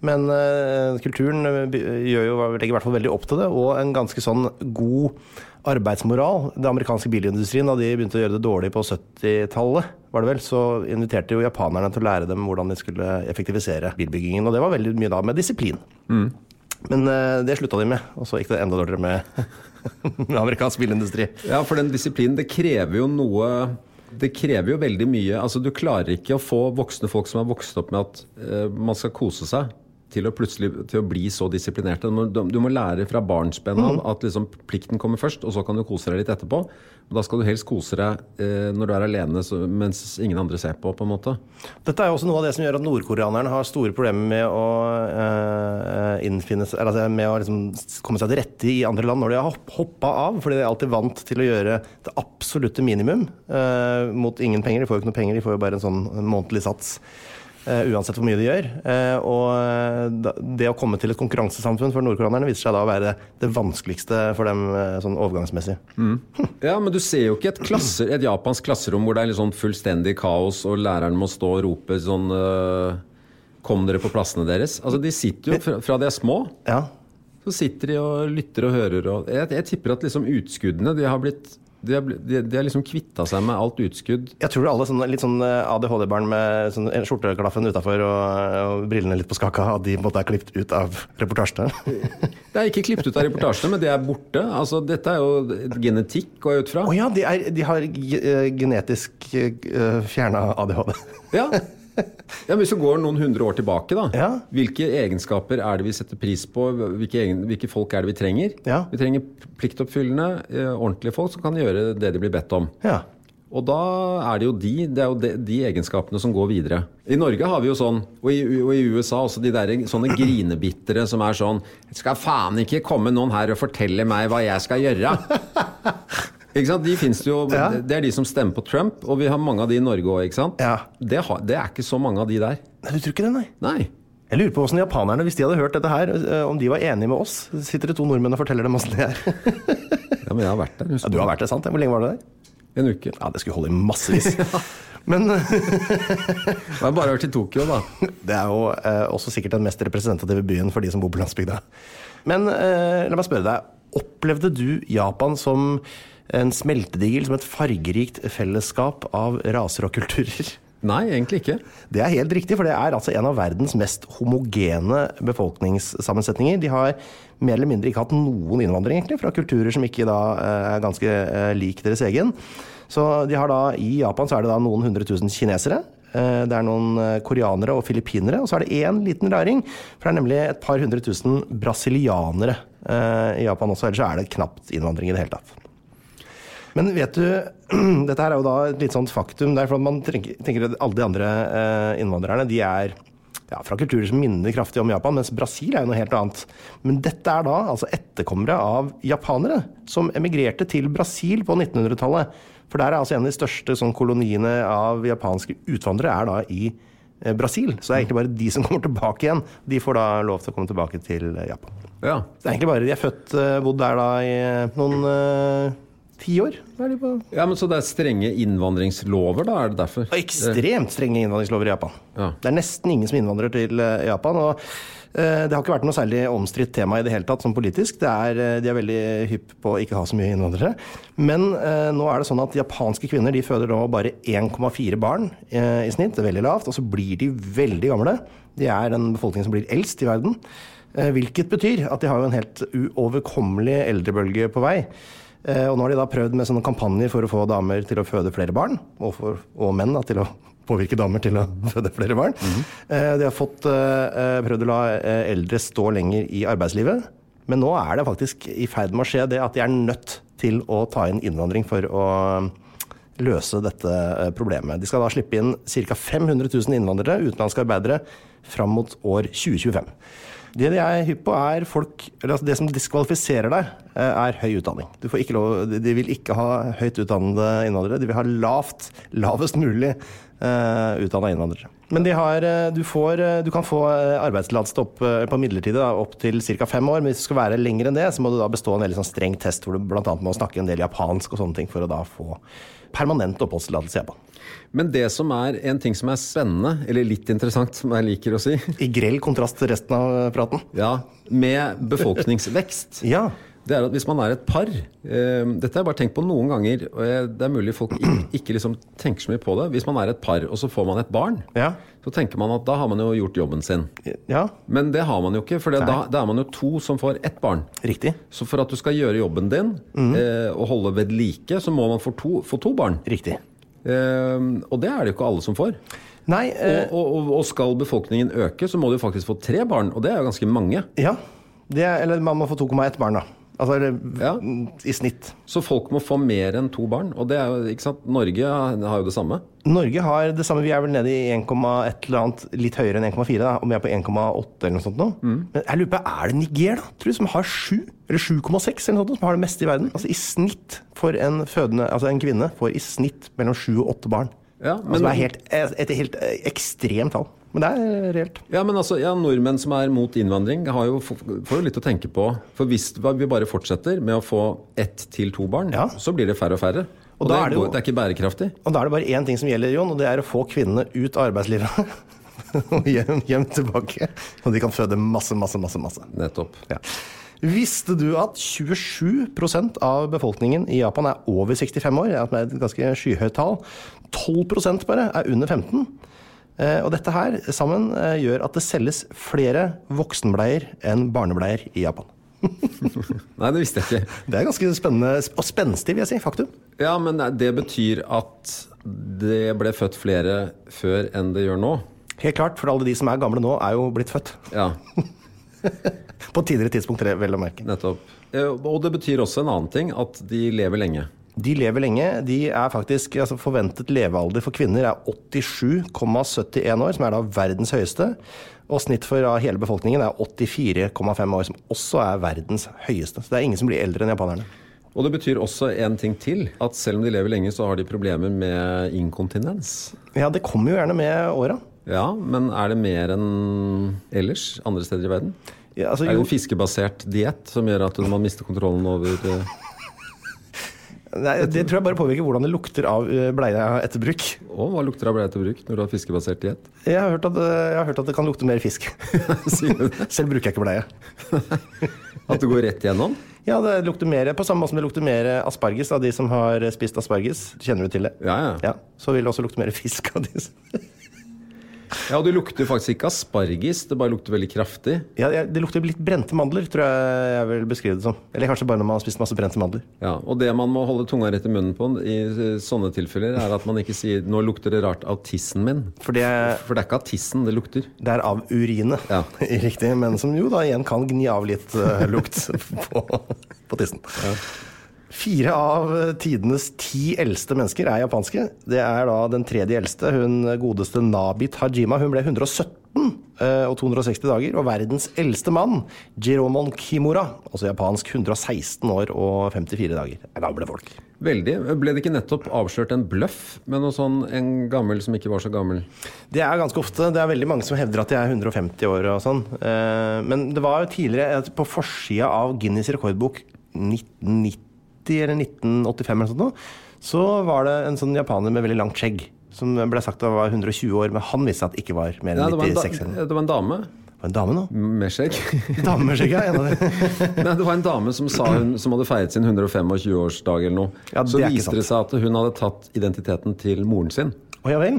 Men eh, kulturen eh, gjør jo, legger i hvert fall veldig opp til det, og en ganske sånn god arbeidsmoral. Den amerikanske bilindustrien, da de begynte å gjøre det dårlig på 70-tallet, var det vel, så inviterte jo japanerne til å lære dem hvordan de skulle effektivisere bilbyggingen. Og det var veldig mye da med disiplin. Men eh, det slutta de med, og så gikk det enda dårligere med, med amerikansk bilindustri. Ja, for den disiplinen, det krever jo noe Det krever jo veldig mye. Altså, du klarer ikke å få voksne folk som har vokst opp med at uh, man skal kose seg, til å plutselig til å bli så disiplinerte. Du du må lære fra barnsben av at liksom, plikten kommer først, og så kan du kose deg litt etterpå. Og da skal du helst kose deg eh, når du er alene så, mens ingen andre ser på, på en måte. Dette er jo også noe av det som gjør at nordkoreanerne har store problemer med å eh, innfinne altså med å liksom komme seg til rette i andre land når de har hopp, hoppa av, fordi de er alltid vant til å gjøre det absolutte minimum eh, mot ingen penger. De får jo ikke noe penger, de får jo bare en sånn månedlig sats. Eh, uansett hvor mye de gjør. Eh, og eh, det å komme til et konkurransesamfunn for nordkoreanerne viser seg da å være det, det vanskeligste for dem sånn overgangsmessig. Ja, men du ser jo ikke et, klasser, et japansk klasserom hvor det er litt sånn fullstendig kaos, og læreren må stå og rope sånn Kom dere på plassene deres? Altså, De sitter jo fra, fra de er små. Ja. Så sitter de og lytter og hører og Jeg, jeg tipper at liksom utskuddene De har blitt de har, liksom kvitta seg med alt utskudd. Jeg tror alle sånne, litt sånn ADHD-barn med sånn skjorteklaffen utafor og, og brillene litt på skaka, at de måtte ha klippet ut av reportasjene. Det er ikke klippet ut av reportasjene, men det er borte. Altså, Dette er jo genetikk, går jeg ut fra. Å ja, de, er, de har eh, genetisk uh, fjerna ADHD. Ja. ja, men Hvis du går noen hundre år tilbake, da. Ja. Hvilke egenskaper er det vi setter pris på? Hvilke, egen, hvilke folk er det vi trenger? Ja. Vi trenger pliktoppfyllende, eh, ordentlige folk som kan gjøre det de blir bedt om. Ja. Og da er det jo de, det er jo de, de egenskapene som går videre. I Norge har vi jo sånn, og i, og i USA også, de der sånne grinebittere som er sånn Skal faen ikke komme noen her og fortelle meg hva jeg skal gjøre! Ikke sant? De finnes det jo, Ja. Det er de som stemmer på Trump, og vi har mange av de i Norge òg. Ja. Det, har- det er ikke så mange av de der. Nei, du tror ikke det, nei? Nei. Jeg lurer på hvordan japanerne, hvis de hadde hørt dette her, eh, om de var enige med oss. Sitter det to nordmenn og forteller dem åssen det er? Ja, men jeg har vært der. Ja, du har vært det, sant? Hvor lenge var du der? En uke. Ja, det skulle holde i massevis. Men Jeg har bare vært i Tokyo, da. det er jo eh, også sikkert den mest representative byen for de som bor på landsbygda. Men eh, la meg spørre deg, opplevde du Japan som en smeltedigel, som et fargerikt fellesskap av raser og kulturer? Nei, egentlig ikke. Det er helt riktig, for det er altså en av verdens mest homogene befolkningssammensetninger. De har mer eller mindre ikke hatt noen innvandring egentlig, fra kulturer som ikke da eh, er ganske eh, lik deres egen. Så de har da, I Japan så er det da noen hundre tusen kinesere. Eh, Det er noen koreanere og filippinere, og så er det én liten raring. For det er nemlig et par hundre tusen brasilianere i Japan også, ellers er det knapt innvandring i det hele tatt. Men vet du, dette her er jo da et litt sånt faktum. Det er for at man tenker, at alle de andre eh, innvandrerne de er ja, fra kulturer som minner kraftig om Japan, mens Brasil er jo noe helt annet. Men dette er da altså etterkommere av japanere som emigrerte til Brasil på 1900-tallet. For der er altså en av de største sånn, koloniene av japanske utvandrere er da i eh, Brasil. Så det er egentlig bare de som kommer tilbake igjen. De får da lov til å komme tilbake til eh, Japan. Ja. Det er egentlig bare de er født, bodd der da i noen de på ja, men Så det er strenge innvandringslover, da? Er det derfor? og ekstremt strenge innvandringslover i Japan. Ja. Det er nesten ingen som innvandrer til eh, Japan. og eh, det har ikke vært noe særlig omstridt tema i det hele tatt, som politisk. Det er, eh, de er veldig hypp på å ikke ha så mye innvandrere. Men eh, nå er det sånn at japanske kvinner de føder nå bare 1,4 barn eh, i snitt. Det er veldig lavt. Og så blir de veldig gamle. De er den befolkningen som blir eldst i verden. Eh, hvilket betyr at de har jo en helt uoverkommelig eldrebølge på vei. Eh, Og nå har de da prøvd med sånne kampanjer for å få damer til å føde flere barn, og, for, og menn da, til å påvirke damer til å føde flere barn. Eh, De har fått eh, prøvd å la eldre stå lenger i arbeidslivet. Men nå er det faktisk i ferd med å skje det at de er nødt til å ta inn innvandring for å løse dette problemet. De skal da slippe inn ca. 500 000 innvandrere, utenlandske arbeidere, fram mot år 2025. Det de er hypp på, er folk altså Det som diskvalifiserer deg, eh, er høy utdanning. Lov, de vil ikke ha høyt utdannede innvandrere. De vil ha lavt, lavest mulig uh, utdanna innvandrere. Men har, eh, du, får, du kan få arbeidstillatelse på midlertidig opp til ca. fem år. Men hvis du skal være lenger enn det, så må du da bestå en veldig sånn streng test hvor du bl.a. må snakke en del japansk og sånne ting for å da få permanent oppholdstillatelse i Japan. Men det som er en ting som er spennende, eller litt interessant, som jeg liker å si I grell kontrast til resten av praten. Ja, med befolkningsvekst. ja. Det er at hvis man er et par eh, Dette har jeg bare tenkt på noen ganger, og jeg, det er mulig folk ikke, ikke liksom tenker så mye på det. Hvis man er et par, og så får man et barn, ja. så tenker man at da har man jo gjort jobben sin. Ja. Men det har man jo ikke, for da, da, er man jo to som får ett barn. Riktig. Så for at du skal gjøre jobben din mm. eh, og holde ved like, så må man få to, få to barn. Riktig. Eh, og det er det jo ikke alle som får. Nei, eh, og, og, og, skal befolkningen øke, så må du faktisk få tre barn, og det er jo ganske mange. Ja, er, eller man må få 2,1 barn, da. Altså ja. i snitt. Så folk må få mer enn to barn? Og det er jo, ikke sant? Norge har jo det samme? Norge har det samme. Vi er vel nede i 1, et eller annet litt høyere enn 1,4. Om vi er på 1,8 eller noe sånt nå. Mm. Men jeg lurer på, er det Niger, da? Tror du, som har 7? Eller 7,6 eller noe sånt, som har det meste i verden? Altså i snitt for en fødende, altså en kvinne får i snitt mellom 7 og 8 barn. Ja, men, altså det er helt, et helt ekstremt tall. Men det er reelt. Ja, men altså, ja, Nordmenn som er mot innvandring, har jo, får jo litt å tenke på. For hvis vi bare fortsetter med å få ett til to barn, ja. så blir det færre og færre. Og, og det, er det, jo, det, er ikke bærekraftig. Og da er det bare én ting som gjelder, Jon, og det er å få kvinnene ut av arbeidslivet. og hjem, hjem, tilbake. Og de kan føde masse, masse, masse. masse. Nettopp. Ja. Visste du at 27% av befolkningen i Japan er over 65 år? Det er et ganske skyhøyt tall. 12% bare er under 15. Eh, og dette her sammen eh, gjør at det selges flere voksenbleier enn barnebleier i Japan. Nei, det visste jeg ikke. Det er ganske spennende og spenstig, vil jeg si. Faktum. Ja, men det betyr at det ble født flere før enn det gjør nå? Helt klart, for alle de som er gamle nå, er jo blitt født. Ja. På tidligere tidspunkt, vel å merke. Nettopp. Eh, og det betyr også en annen ting, at de lever lenge. De lever lenge. De er faktisk, altså Forventet levealder for kvinner er 87,71 år, som er da verdens høyeste. Og snitt for hele befolkningen er 84,5 år, som også er verdens høyeste. Så det er ingen som blir eldre enn japanerne. Og det betyr også en ting til. At selv om de lever lenge, så har de problemer med inkontinens. Ja, det kommer jo gjerne med åra. Ja, men er det mer enn ellers andre steder i verden? Ja, altså, er det en fiskebasert diett som gjør at man mister kontrollen over uh... Nei, Det tror jeg bare påvirker hvordan det lukter av bleia bleie etter bruk. Og hva lukter av bleia etter bruk når du har fiskebasert diett? Jeg, har hørt at, eh, jeg har hørt at det kan lukte mer fisk. Selv bruker jeg ikke bleie. at det går rett igjennom? Ja, det lukter mer, på samme måte som det lukter mer asparges av de som har spist asparges. Kjenner du til det? Ja, ja. ja så vil det også lukte mer fisk av de som ja, og det lukter faktisk ikke asparges, det bare lukter veldig kraftig. Ja, Det lukter litt brente mandler, tror jeg jeg vil beskrive det som. Eller kanskje bare når man har spist masse brente mandler. Ja, Og det man må holde tunga rett i munnen på i sånne tilfeller, er at man ikke sier 'nå lukter det rart av tissen min'. For det, For det er ikke av tissen det lukter. Det er av urinet, ja. riktig. Men som jo da igjen kan gni av litt uh, lukt på, på tissen. Ja. Fire av tidenes ti eldste mennesker er japanske. Det er da den tredje eldste, hun godeste Nabit Hajima. Hun ble 117 eh, og 260 dager. Og verdens eldste mann, Jiromon Kimura, altså japansk, 116 år og 54 dager. Det er gamle folk. Veldig. Ble det ikke nettopp avslørt en bløff med noe sånn en gammel som ikke var så gammel? Det er ganske ofte. Det er veldig mange som hevder at de er 150 år og sånn. Eh, men det var jo tidligere på forsida av Guinness rekordbok 1990 eller 1985 eller sånt, så var det en sånn japaner med veldig langt skjegg. Som ble sagt at var 120 år, men han visste at det ikke var mer enn ja, 96 år. Det var en dame. Det var en dame nå? Med skjegg. Dame med skjegg, ja. Nei, det var en dame som, sa hun, som hadde feiret sin 125-årsdag eller noe. Ja, så viste det seg at hun hadde tatt identiteten til moren sin. Å ja vel.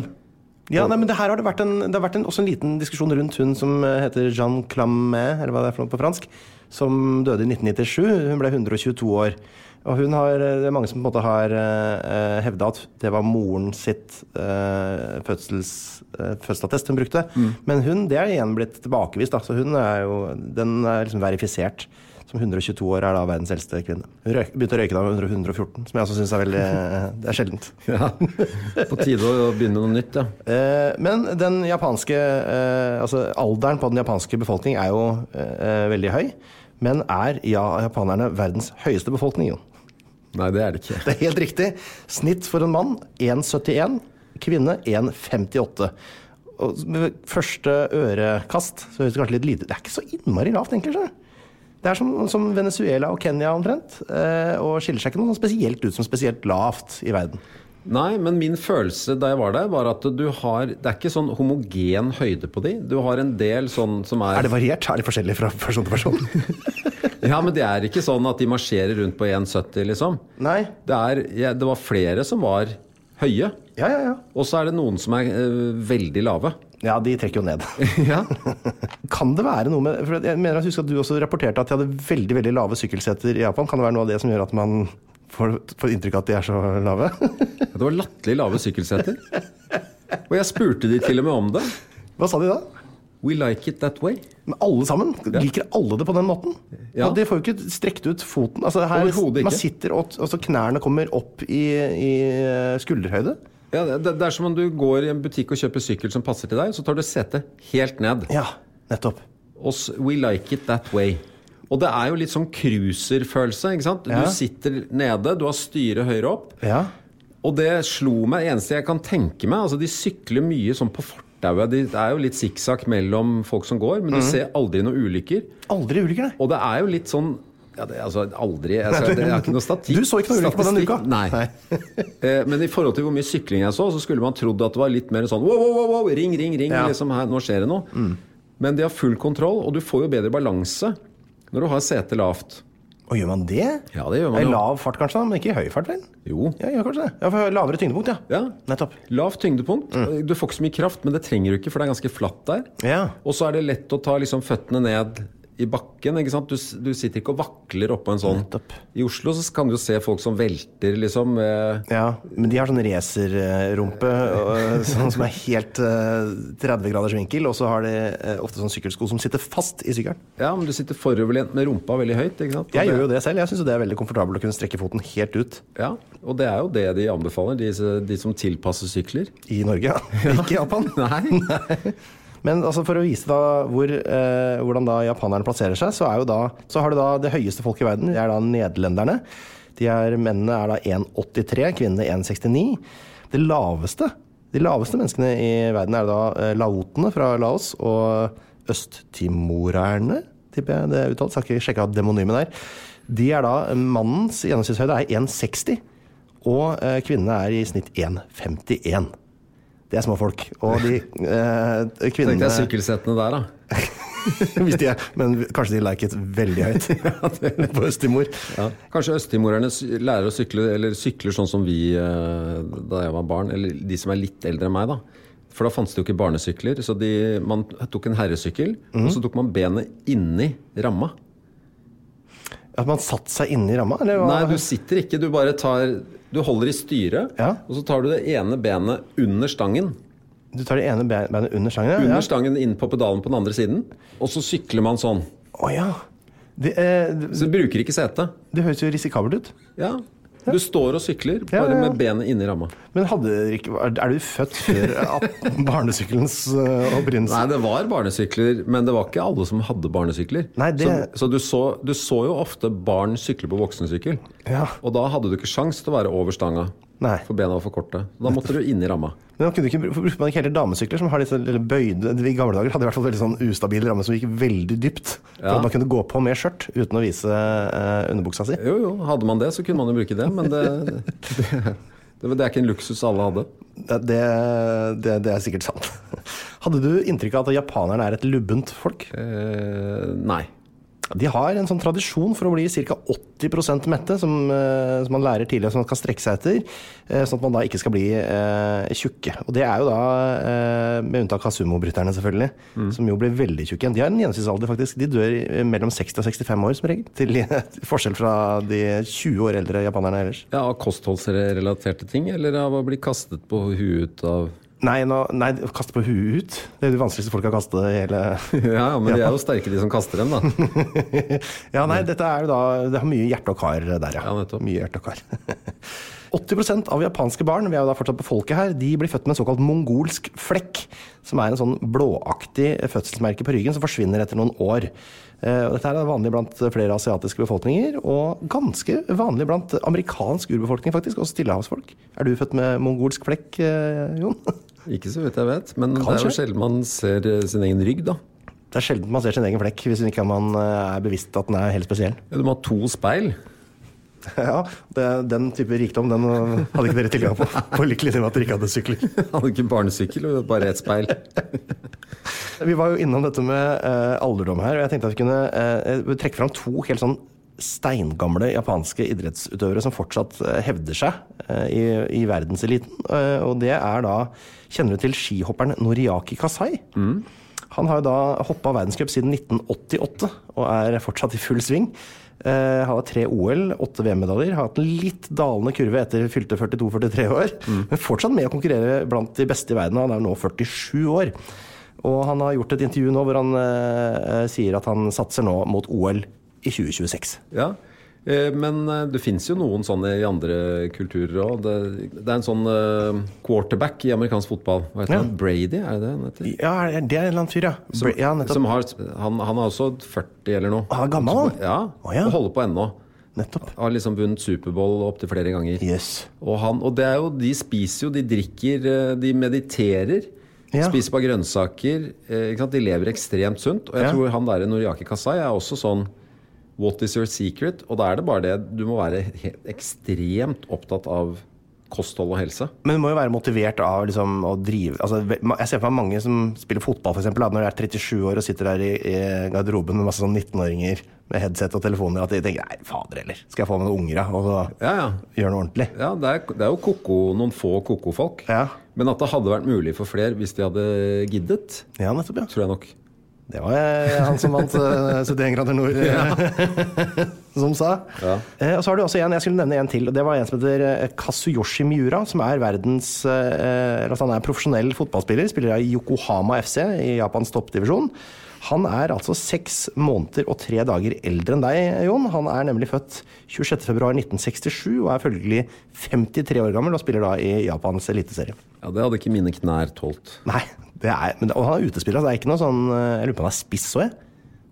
Ja, nei, men det her har det vært, en, det har vært en, også en liten diskusjon rundt hun som heter Jeanne Clamet, eller hva det er for noe på fransk, som døde i 1997. Hun ble 122 år. Og hun har, det er mange som på en måte har uh, hevda at det var moren sitt uh, fødsels, uh, fødselsattest hun brukte. Mm. Men hun, det er igjen blitt tilbakevist. Da. Så hun er jo, den er liksom verifisert. Som 122 år er da verdens eldste kvinne. Hun røy, begynte å røyke da hun var 114, som jeg også syns er veldig Det er sjeldent. Ja. På tide å begynne noe nytt, ja. Eh, Men den japanske eh, Altså alderen på den japanske befolkning er jo eh, veldig høy. Men er ja, japanerne verdens høyeste befolkning? Nei, det er det ikke. Det er helt riktig. Snitt for en mann 1,71. Kvinne 1,58. Og første ørekast så høres det kanskje litt lite Det er ikke så innmari lavt, egentlig. du. Det er som, som Venezuela og Kenya omtrent. eh, Og skiller seg ikke noe sånn spesielt ut som spesielt lavt i verden. Nei, men min følelse da jeg var der, var at du har Det er ikke sånn homogen høyde på de. Du har en del sånn som er Er det variert? Er det forskjellig fra person til person? Ja, men det er ikke sånn at de marsjerer rundt på 1,70, liksom. Nei. Det, er, ja, det var flere som var høye. Ja, ja, ja. Og så er det noen som er eh, veldig lave. Ja, de trekker jo ned. Ja. Kan det være noe med for Jeg mener jeg husker at du også rapporterte at de hadde veldig veldig lave sykkelseter i Japan. Kan det være noe av det som gjør at man får, får inntrykk av at de er så lave? Det var latterlig lave sykkelseter. Og jeg spurte de til og med om det. Hva sa de da? We like it that way. Men alle sammen? Liker alle det på den måten? Ja. Og De får jo ikke strekt ut foten. Altså her. Man sitter og altså knærne kommer opp i, i skulderhøyde. Ja, det, det er som om du går i en butikk og kjøper sykkel som passer til deg, så tar du setet helt ned. Ja, nettopp. Og we like it that way. Og det er jo litt sånn cruiserfølelse. ikke sant? Ja. Du sitter nede, du har styret høyere opp. Ja. Og det slo meg, eneste jeg kan tenke meg altså De sykler mye sånn på fortauet. Det er jo litt sikksakk mellom folk som går, men du Mhm. ser aldri noen ulykker. Aldri ulykker, nei. Og det er jo litt sånn ja, det, altså aldri jeg, skal, det er ikke noe statikk. Du så ikke noe ulykke på den uka? Nei. Nei. Men i forhold til hvor mye sykling jeg så, så skulle man trodd at det var litt mer sånn wow, wow, wow, ring, ring, ring. Ja. Mm. Liksom her, nå skjer det noe. Men de har full kontroll, og du får jo bedre balanse når du har setet lavt. Og gjør man det? Ja, det gjør man jo. lav fart kanskje, men ikke i høy fart, vel? Jo. Ja, gjør kanskje det. Ja, for lavere tyngdepunkt, ja. Ja. Nettopp. Lavt tyngdepunkt. Mm. Du får ikke så mye kraft, men det trenger du ikke, for det er ganske flatt der. Ja. Og så er det lett å ta liksom føttene ned i bakken. ikke sant? Du, du sitter ikke og vakler oppå en sånn. Nettopp. I Oslo så kan du jo se folk som velter, liksom. eh, Ja, men de har sånn racerrumpe sånn som er helt eh, 30 graders vinkel, og så har de eh, ofte sånn sykkelsko som sitter fast i sykkelen. Ja, men du sitter foroverlent med rumpa veldig høyt. ikke sant? Og Jeg det, gjør jo det selv. Jeg syns det er veldig komfortabelt å kunne strekke foten helt ut Ja, Og det er jo det de anbefaler, de, de som tilpasser sykler. i Norge. Ja. Ikke i Japan. Nei. Nei. Men altså for å vise da hvor, eh, hvordan da japanerne plasserer seg, så, da, så har du da det høyeste folket i verden. Det er da nederlenderne. De er, mennene er da 1,83, kvinnene 1,69. Det laveste, de laveste menneskene i verden er da eh, laotene fra Laos og østtimorerne, tipper jeg det er uttalt. Skal ikke sjekke av demonymet der. De er da, Mannens gjennomsnittshøyde er 1,60, og eh, kvinnene er i snitt 1,51. Det er små folk. Og de eh, kvinnene Tenk jeg sykkelsettene der, da. hvis de er, Men kanskje de liket veldig høyt på Østimor. Ja. Kanskje østtimorerne lærer å sykle, eller sykler sånn som vi eh, da jeg var barn. Eller de som er litt eldre enn meg, da. For da fantes det jo ikke barnesykler. Så de, man tok en herresykkel, mm. og så tok man benet inni ramma. At man satte seg inni ramma? Eller? Nei, du sitter ikke. Du bare tar Du holder i styret, Ja. og så tar du det ene benet under stangen. Du tar det ene benet beinet under stangen? ja? Under stangen inn på pedalen på den andre siden. Og så sykler man sånn. Å ja. Det, eh, Så du bruker ikke setet. det høres jo risikabelt ut. Ja. Du står og sykler, bare med benet inni ramma. Men ikke, er du født før barnesykkelens eh, opprinnelse? Nei, det var barnesykler, men det var ikke alle som hadde barnesykler. Nei, det- Så, så, du, så du så jo ofte barn sykle på voksensykkel. Ja. Og da hadde du ikke sjans til å være over stanga. Nei. For bena var for korte. Da måtte du inn i ramma. Men man kunne ikke, hvorfor brukte man ikke heller damesykler som har disse eller bøyde I gamle dager hadde i hvert fall veldig sånn ustabil ramme som gikk veldig dypt. For Ja. at man kunne gå på med skjørt uten å vise eh, underbuksa si. Jo, jo, hadde man det, så kunne man jo bruke det, men det, det, det, det er ikke en luksus alle hadde. Det, det, det, det er sikkert sant. Hadde du inntrykk av at japanerne er et lubbent folk? Eh, nei. De har en sånn tradisjon for å bli ca. 80% mette, som, eh, som man lærer tidligere som man skal strekke seg etter. eh, Sånn at man da ikke skal bli eh, tjukke. Og det er jo da, eh, med unntak av sumobryterne, selvfølgelig, som jo blir veldig tjukke. De har en gjennomsnittsalder faktisk. De dør mellom 60 og 65 år som regel. Til til forskjell fra de 20 år eldre japanerne ellers. Ja, Av kostholdsrelaterte ting, eller av å bli kastet på huet av Nei, nå, nei, kaste på huet ut. Det er det vanskeligste folk har kastet hele Ja, men de er jo sterke, de som kaster dem, da. Ja, nei, dette er jo da Det har mye hjerte og kar der, ja. Ja. Mye hjerte og kar. 80% av japanske barn vi er jo da fortsatt på folket her, de blir født med en såkalt mongolsk flekk, som er en sånn blåaktig fødselsmerke på ryggen som forsvinner etter noen år. Eh, dette er vanlig blant flere asiatiske befolkninger, og ganske vanlig blant amerikansk urbefolkning, faktisk, også stillehavsfolk. Er du født med mongolsk flekk, eh, Jon? Ikke så vidt jeg vet, men det er jo sjelden man ser eh, sin egen rygg, da. Det er sjelden man ser sin egen flekk hvis ikke man eh, er bevisst at den er helt spesiell. Ja, Du må ha to speil. Ja, det, Den type rikdom den eh, hadde ikke dere tilgang på, på lik linje med at dere ikke hadde sykler. Hadde ikke barnesykkel, bare ett speil. Vi var jo innom dette med eh, alderdom her, og jeg tenkte at vi kunne eh, trekke fram to helt sånn steingamle japanske idrettsutøvere som fortsatt eh, hevder seg eh, i, i verdenseliten. Eh, og det er da Kjenner du til skihopperen Noriaki Kasai? Han har jo da hoppa verdenscup siden 1988 og er fortsatt i full sving. Uh, har tre OL, åtte VM-medaljer. Har hatt en litt dalende kurve etter fylte 42-43 år. Men fortsatt med å konkurrere blant de beste i verden. Han er nå 47 år. Og han har gjort et intervju nå hvor han uh, sier at han satser nå mot OL i 2026. Ja, eh, men eh, det fins jo noen sånne i andre kulturer òg. Det, det er en sånn eh, quarterback i amerikansk fotball. Hva heter Ja. han? Brady, er det det? Ja, det er en eller annen fyr, ja. Som, ja, som har, han, han er også 40 eller noe. Han er gammel, Som, Ja, oh, ja. og holder på ennå. nettopp. Har liksom vunnet Superbowl opptil flere ganger. Yes. Og, han, og det er jo, de spiser jo, de drikker, de mediterer. Ja. Spiser bare grønnsaker. Ikke sant? De lever ekstremt sunt. Og jeg Ja. tror han der Noriaki Kasai er også sånn What is your secret? Og da er det bare det Du må være ekstremt opptatt av kosthold og helse. Men du må jo være motivert av liksom, å drive altså, Jeg ser for meg mange som spiller fotball, eksempel, når de er 37 år og sitter der i, i garderoben med masse sånn 19-åringer med headset og telefoner, at de tenker nei, fader heller, skal jeg få med noen unger da, og så Ja, ja. gjøre noe ordentlig? Ja, det er, det er jo koko, noen få koko-folk. Ja. Men at det hadde vært mulig for flere hvis de hadde giddet, Ja, nettopp, ja. tror jeg nok. Det var eh, han som vant eh, 71 grader nord, eh, som sa. Ja. Eh, og så har du også en, jeg skulle nevne en til, og det var en som heter Kasuyoshi Miura, som er verdens eh, eller Han er profesjonell fotballspiller, spiller i Yokohama FC i Japans toppdivisjon. Han er altså seks måneder og tre dager eldre enn deg, Jon. Han er nemlig født 26.2.1967 og er følgelig 53 år gammel og spiller da i Japans eliteserie. Ja, Det hadde ikke mine knær tålt. Nei, det er, men, og han er utespiller. Altså, det er ikke noe sånn Jeg lurer på om han er spiss òg, jeg.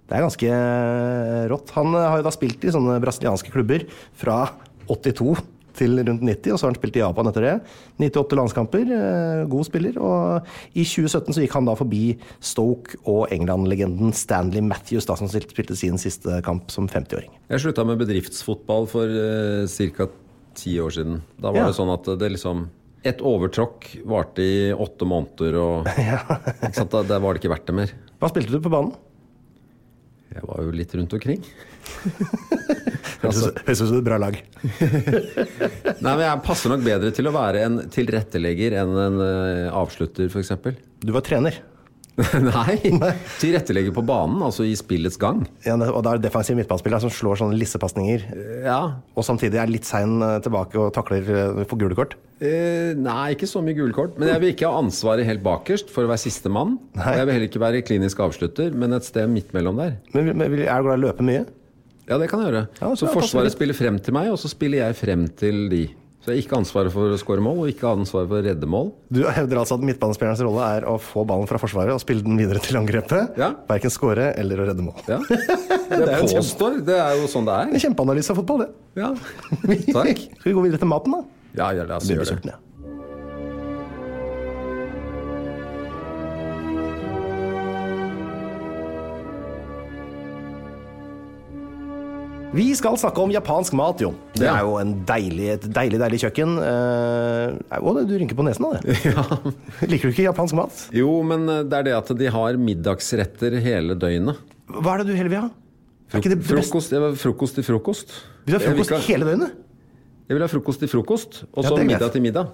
Det er ganske eh, rått. Han eh, har jo da spilt i sånne brasilianske klubber fra 82 til rundt 90, og så har han spilt i Japan etter det. 98 landskamper, eh, god spiller. Og i 2017 så gikk han da forbi Stoke og England-legenden Stanley Matthews, da, som spilte sin siste kamp som 50-åring. Jeg slutta med bedriftsfotball for uh, ca. ti år siden. Da var Ja. det sånn at det liksom Et overtråkk varte i åtte måneder, og? Da, da var det ikke verdt det mer. Hva spilte du på banen? Jeg var jo litt rundt omkring. Høres ut som et bra lag. Nei, men Jeg passer nok bedre til å være en tilrettelegger enn en eh, avslutter, f.eks. Du var trener. Nei! Tilrettelegger på banen, altså i spillets gang. Ja, og da er det defensiv midtbanespiller som slår sånne lissepasninger, Ja. og samtidig er litt sein eh, tilbake og takler eh, for gule kort. Eh, nei, ikke så mye gule kort. Men jeg vil ikke ha ansvaret helt bakerst for å være sistemann. Jeg vil heller ikke være klinisk avslutter, men et sted midt mellom der. Men men er du glad i å løpe mye? Ja, det kan jeg gjøre. Ja, så Forsvaret spiller frem til meg, og så spiller jeg frem til de. Så jeg har ikke ansvaret for å skåre mål, og ikke ansvaret for å redde mål. Du hevder altså at midtbanespillerens rolle er å få ballen fra forsvaret og spille den videre til angrepet. Ja. Verken skåre eller å redde mål. Ja. Det er påstår. påstår. Det er jo sånn det er. En kjempeanalyse av fotball, det. Ja. Takk. Skal vi gå videre til maten, da? Ja, ja, la oss Blir gjøre det. Vi skal snakke om japansk mat, Jon. Det Ja. er jo en deilig, et deilig deilig kjøkken. Eh, å, du rynker på nesen av det. Liker du ikke japansk mat? Jo, men eh, det er det at de har middagsretter hele døgnet. Hva er det du heller vil ha? Ikke det? Frokost, jeg frokost til frokost. Vil du ha vil frokost ha- hele døgnet? Jeg vil ha frokost til frokost, og så det er middag til middag.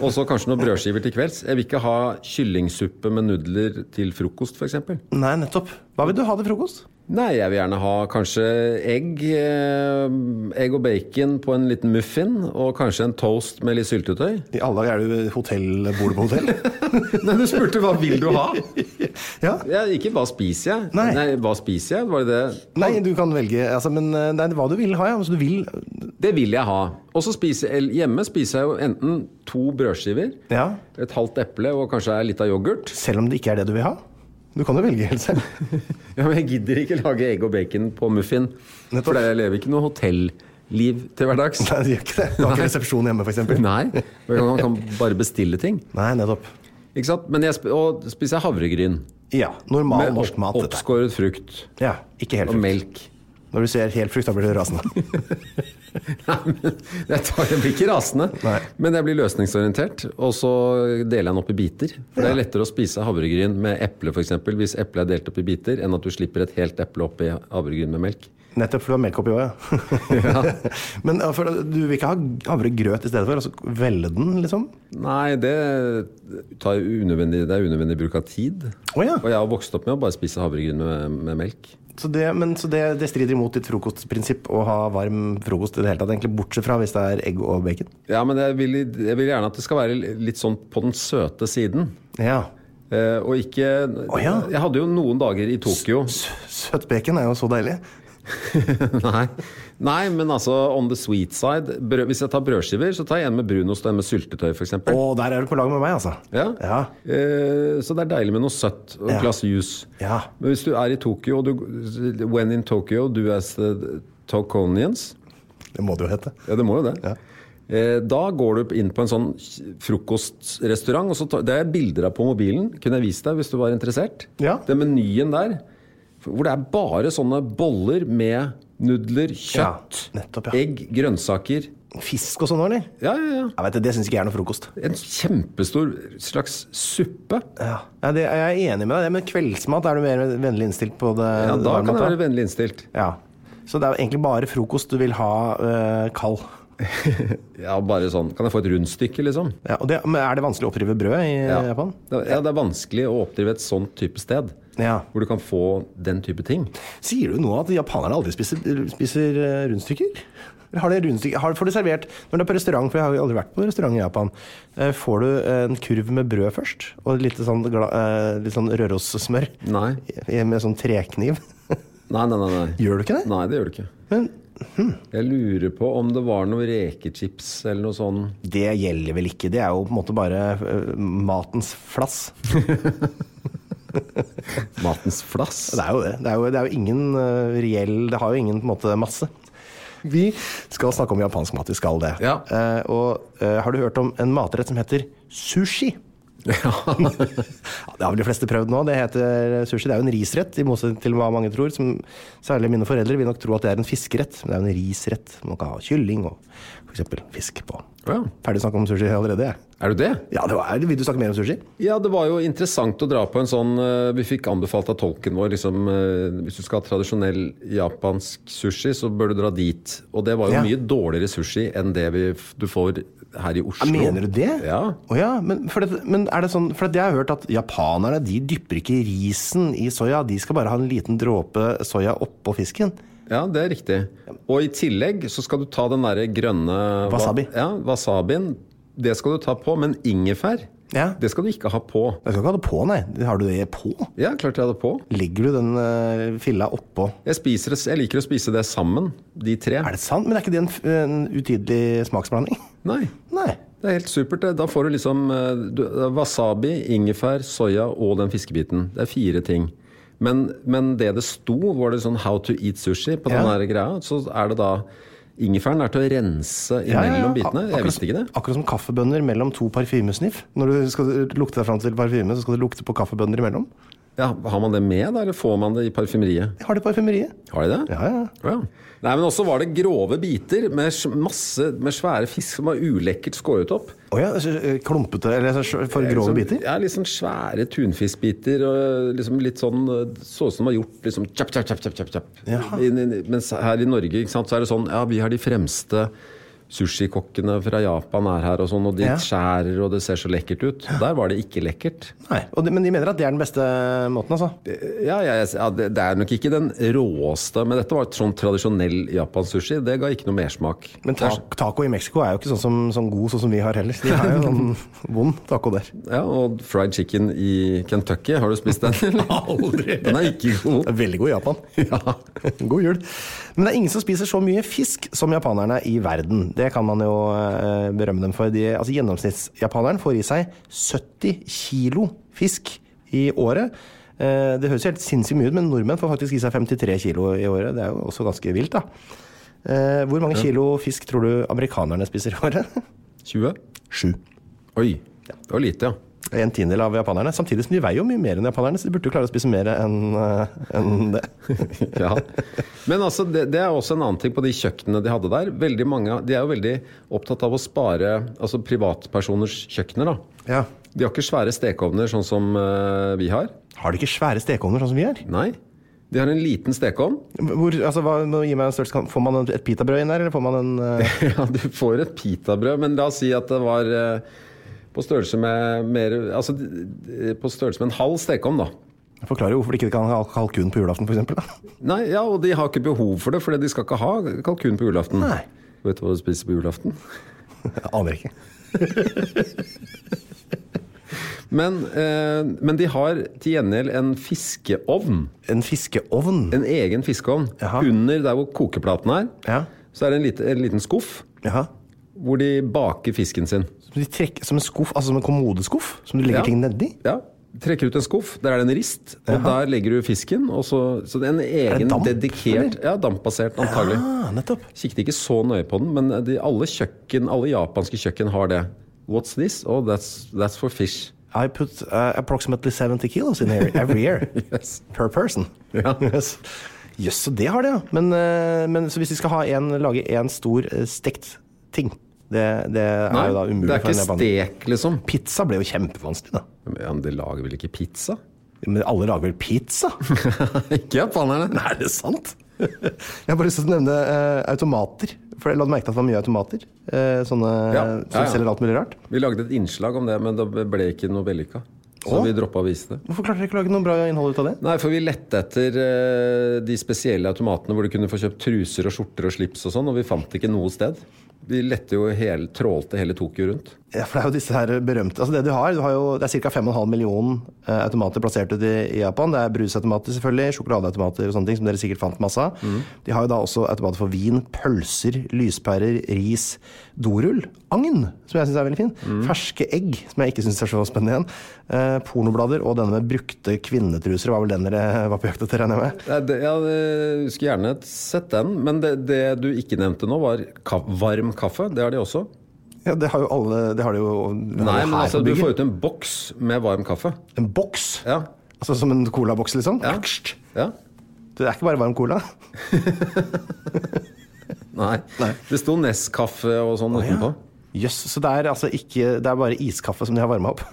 Og så kanskje noen brødskiver til kvelds. Jeg vil ikke ha kyllingsuppe med nudler til frokost, f.eks. Nei, nettopp. Hva vil du ha til frokost? Nei, jeg vil gjerne ha kanskje egg, eh, egg og bacon på en liten muffin, og kanskje en toast med litt syltetøy. I alle dager er du hotell, bor du på hotell? Nei, du spurte hva vil du ha? ja. Ja, ikke hva spiser jeg? Nei. hva spiser jeg? Var det det? Nei, du kan velge altså, Men eh, nei, hva du vil ha, ja. Altså, du vil Det vil jeg ha. Og så spiser jeg Hjemme spiser jeg jo enten to brødskiver, Ja. et halvt eple og kanskje litt av yoghurt. Selv om det ikke er det du vil ha? Du kan jo velge helt selv. Ja, men jeg gidder ikke lage egg og bacon på muffin. For jeg lever ikke noe hotelliv til hverdags. Nei, det gjør ikke det. Du har ikke resepsjon hjemme, f.eks. Nei. Man kan bare bestille ting. Nei, nettopp. Ikke sant? Men jeg sp og spiser jeg havregryn. Ja. Normal Med norsk mat, Med oppskåret frukt. Ja, ikke helt frukt. Og melk. Når du ser helt frukt, da blir du rasende. Jeg, tar, jeg blir ikke rasende, Nei. men jeg blir løsningsorientert. Og så deler jeg den opp i biter. For det er lettere å spise havregryn med eple f.eks. hvis eplet er delt opp i biter, enn at du slipper et helt eple opp i havregryn med melk. Nettopp, for du har melk oppi òg, ja. Men ja, for, du vil ikke ha havregrøt i stedet for? Altså velge den, liksom? Nei, det, tar unødvendig, det er unødvendig bruk av tid. Oh, ja. Og jeg har vokst opp med å bare spise havregryn med, med melk. Så det, men, så det, det strider imot ditt frokostprinsipp å ha varm frokost i det hele tatt, egentlig bortsett fra hvis det er egg og bacon? Ja, men jeg vil, jeg vil gjerne at det skal være litt sånn på den søte siden. Ja. Eh, og ikke oh, ja. Jeg hadde jo noen dager i Tokyo Søt bacon er jo så deilig. Nei. Nei, men altså on the sweet side. Brød, hvis jeg tar brødskiver, så tar jeg en med brunost og en med syltetøy, f.eks. Å, der er du på lag med meg, altså. Ja. Ja. Eh, så det er deilig med noe søtt og et Ja. glass juice. Ja. Men hvis du er i Tokyo, og du When in Tokyo, as the Tokonians Det må det jo hete. Ja, det må jo det. Ja. Eh, Da går du inn på en sånn frokostrestaurant. og så tar- Det er bilder av på mobilen. Kunne jeg vist deg hvis du var interessert. Ja. Den menyen der, hvor det er bare sånne boller med nudler, kjøtt, Ja, nettopp, ja. egg, grønnsaker. Fisk og sånn, eller? Ja, ja, ja. Jeg vet det, syns ikke jeg er noe frokost. En kjempestor slags suppe. Ja. Ja, det, jeg er enig med deg, men kveldsmat er du mer vennlig innstilt på det? Ja, da kan jeg være vennlig innstilt. Ja. Så det er jo egentlig bare frokost du vil ha øh, kald. Ja, bare sånn. Kan jeg få et rundstykke, liksom? Ja, og det, men er det vanskelig å oppdrive brød i Ja. Japan? Ja, det er vanskelig å oppdrive et sånt type sted. Ja. Hvor du kan få den type ting. Sier du nå at japanerne aldri spiser, spiser eh, rundstykker? Har? Har, får du servert Når du er på restaurant, for jeg har jo aldri vært på restaurant i Japan, eh, får du en kurv med brød først? Og litt sånn, eh, litt sånn Røros-smør Nei. med sånn trekniv? Nei, nei, nei. nei. Gjør du ikke det? Nei, det gjør du ikke. Men Jeg lurer på om det var noen rekechips eller noe sånt. det gjelder vel ikke? Det er jo på en måte bare uh, matens flass. Matens flass. Det er jo det. Det er jo, det er jo ingen uh, reell Det har jo ingen på en måte masse. Vi skal snakke om japansk mat. Vi skal det. Ja. Uh, og uh, har du hørt om en matrett som heter sushi? Ja, det har vel de fleste prøvd nå. Det heter sushi. Det er jo en risrett, i motsetning til hva mange tror. Som, særlig mine foreldre vil nok tro at det er en fiskerett, men det er jo en risrett. Man kan ha kylling og f.eks. fisk på. Ja. Ferdig snakka om sushi allerede. Er du det? Ja, det var, vil du snakke mer om sushi? Ja, det var jo interessant å dra på en sånn eh, Vi fikk anbefalt av tolken vår liksom, eh, Hvis du skal ha tradisjonell japansk sushi, så bør du dra dit. Og det var jo Ja. mye dårligere sushi enn det vi, du får her i Oslo. Mener du det? Ja. Oh, ja, men, for det, men er det sånn For jeg har hørt at japanerne de dypper ikke risen i soya. De skal bare ha en liten dråpe soya oppå fisken. Ja, det er riktig. Og i tillegg så skal du ta den derre grønne Wasabi. Ja, wasabien. Det skal du ta på, men ingefær, Ja. det skal du ikke ha på. Jeg skal ikke ha det på, nei. Har du det på? Ja, klart jeg har det på. Legger du den uh, filla oppå? Jeg, spiser, jeg liker å spise det sammen, de tre. Er det sant? Men er ikke det en, en utydelig smaksblanding? Nei. Nei. Det er helt supert. Da får du liksom du, wasabi, ingefær, soya og den fiskebiten. Det er fire ting. Men, men det det sto, var det sånn 'how to eat sushi' på den Ja. greia. Så er det da Ingefæren er til å rense imellom bitene. Jeg visste ikke det. Akkurat som kaffebønner mellom to parfymesniff. Når du skal lukte deg fram til parfyme, så skal du lukte på kaffebønner imellom. Ja, Har man det med, da, eller får man det i parfymeriet? Jeg har det i parfymeriet. Har de det? Ja, ja. Ja. Nei, men også var det grove biter med masse med svære fisk som var ulekkert skåret opp. Å ja, eh, klumpete eller for grove Liksom- biter? Ja, sånn svære tunfiskbiter. Og liksom litt sånn eh, Så ut som de var gjort liksom tjapp, tjapp, tjapp, tjapp, tjapp. Mens her i Norge ikke sant, så er det sånn Ja, vi har de fremste sushikokkene fra Japan er her og sånn, og de Ja. skjærer og det ser så lekkert ut. Der var det ikke lekkert. Nei, og de, Men de mener at det er den beste måten, altså? Ja, ja, ja det, det er nok ikke den råeste, men dette var et sånn tradisjonell japansk sushi. Det ga ikke noe mersmak. Men ta taco i Mexico er jo ikke sånn, som, sånn god sånn som vi har heller. De har jo sånn vond taco der. Ja, og fried chicken i Kentucky, har du spist den? Aldri. Den er ikke god. Er veldig god i Japan. Ja. God jul. Men det er ingen som spiser så mye fisk som japanerne i verden. Det kan man jo eh, berømme dem for. De, altså Gjennomsnittsjapaneren får i seg 70 kilo fisk i året. Eh, det høres helt sinnssykt mye ut, men nordmenn får faktisk i seg 53 kilo i året. Det er jo også ganske vilt, da. Eh, hvor mange kilo fisk tror du amerikanerne spiser i året? 20? 7. Oi, det var lite, ja. En tiendedel av japanerne. Samtidig som de veier jo mye mer enn japanerne, så de burde jo klare å spise mer enn en det. ja. Men altså, det, det er også en annen ting på de kjøkkenene de hadde der. Veldig mange, De er jo veldig opptatt av å spare altså privatpersoners kjøkkener. da. Ja. De har ikke svære stekeovner sånn som uh, vi har. Har de ikke svære stekeovner sånn som vi har? Nei. De har en liten stekeovn. Hvor, altså, hva, gi meg en størrelse, får man et pitabrød inn der, eller får man en uh... Ja, du får et pitabrød, men la oss si at det var eh, på størrelse med mer Altså på størrelse med en halv stekeovn, da. Jeg Forklarer jo hvorfor de ikke kan ha kalkun på julaften, f.eks. Nei, ja, og de har ikke behov for det, for de skal ikke ha kalkun på julaften. Nei. Vet du hva du spiser på julaften? Jeg Aner ikke. Men, eh, men de har til gjengjeld en fiskeovn. En fiskeovn. En egen fiskeovn. Jaha. Under der hvor kokeplaten er, Ja. så er det en, lite, en liten skuff Jaha. Hvor de baker fisken sin. Som, de trekker, som en skuff, altså som en kommodeskuff? Som du legger Ja. ting nedi? Ja, Trekker ut en skuff, der er det en rist, og der legger du fisken. Og så, så det er en egen damp, dedikert Ja, dampbasert, antagelig. Ja. Kikket ikke så nøye på den, men de, alle kjøkken, alle japanske kjøkken har det. What's this? Oh, that's, that's for fish. I put uh, approximately 70 kilos in here every year. Yes. Per person. Ja. Yes. Jøss, så det har det, ja. Men, eh, men så hvis de skal ha en, lage én stor eh, stekt ting, det, det Nei, er jo da umulig det er ikke stek, liksom. Pizza ble jo kjempevanskelig, da. Ja, men de lager vel ikke pizza? Men alle lager vel pizza? ikke japanerne. Nei, er det sant? Jeg har bare lyst til å nevne eh, automater. For jeg la merke til at det var mye automater. Eh, sånne Ja, som ja, som selger alt mulig rart. Vi lagde et innslag om det, men det ble ikke noe vellykka. Så Åh? vi droppa å vise det. Hvorfor klarte dere ikke å lage noe bra innhold ut av det? Nei, for vi lette etter eh, de spesielle automatene hvor du kunne få kjøpt truser og skjorter og slips og sånn, og vi fant ikke noe sted. Vi lette jo hele, trålte hele Tokyo rundt. Ja, for det er jo disse her berømte Altså det du har, du har jo, det er ca. 5,5 millioner eh, automater plassert ut i, Japan. Det er brusautomater, selvfølgelig, sjokoladeautomater og sånne ting som dere sikkert fant masse av. De har jo da også automater for vin, pølser, lyspærer, ris, dorull, agn, som jeg syns er veldig fin, ferske egg, som jeg ikke syns er så spennende igjen, eh, pornoblader og denne med brukte kvinnetruser, var vel den dere var på jakt etter, regner jeg med? Ja, jeg skulle gjerne sett den, men det, det du ikke nevnte nå, var varm kaffe. Det har de også. Ja, det har jo alle Det har de jo det Nei, men altså, du får ut en boks med varm kaffe. En boks? Ja. Altså som en colaboks, liksom? Ja. ja. Det er ikke bare varm cola? Nei. Nei. Det sto Nescafé og sånn ja. utenpå. Jøss, så det er altså ikke Det er bare iskaffe som de har varma opp?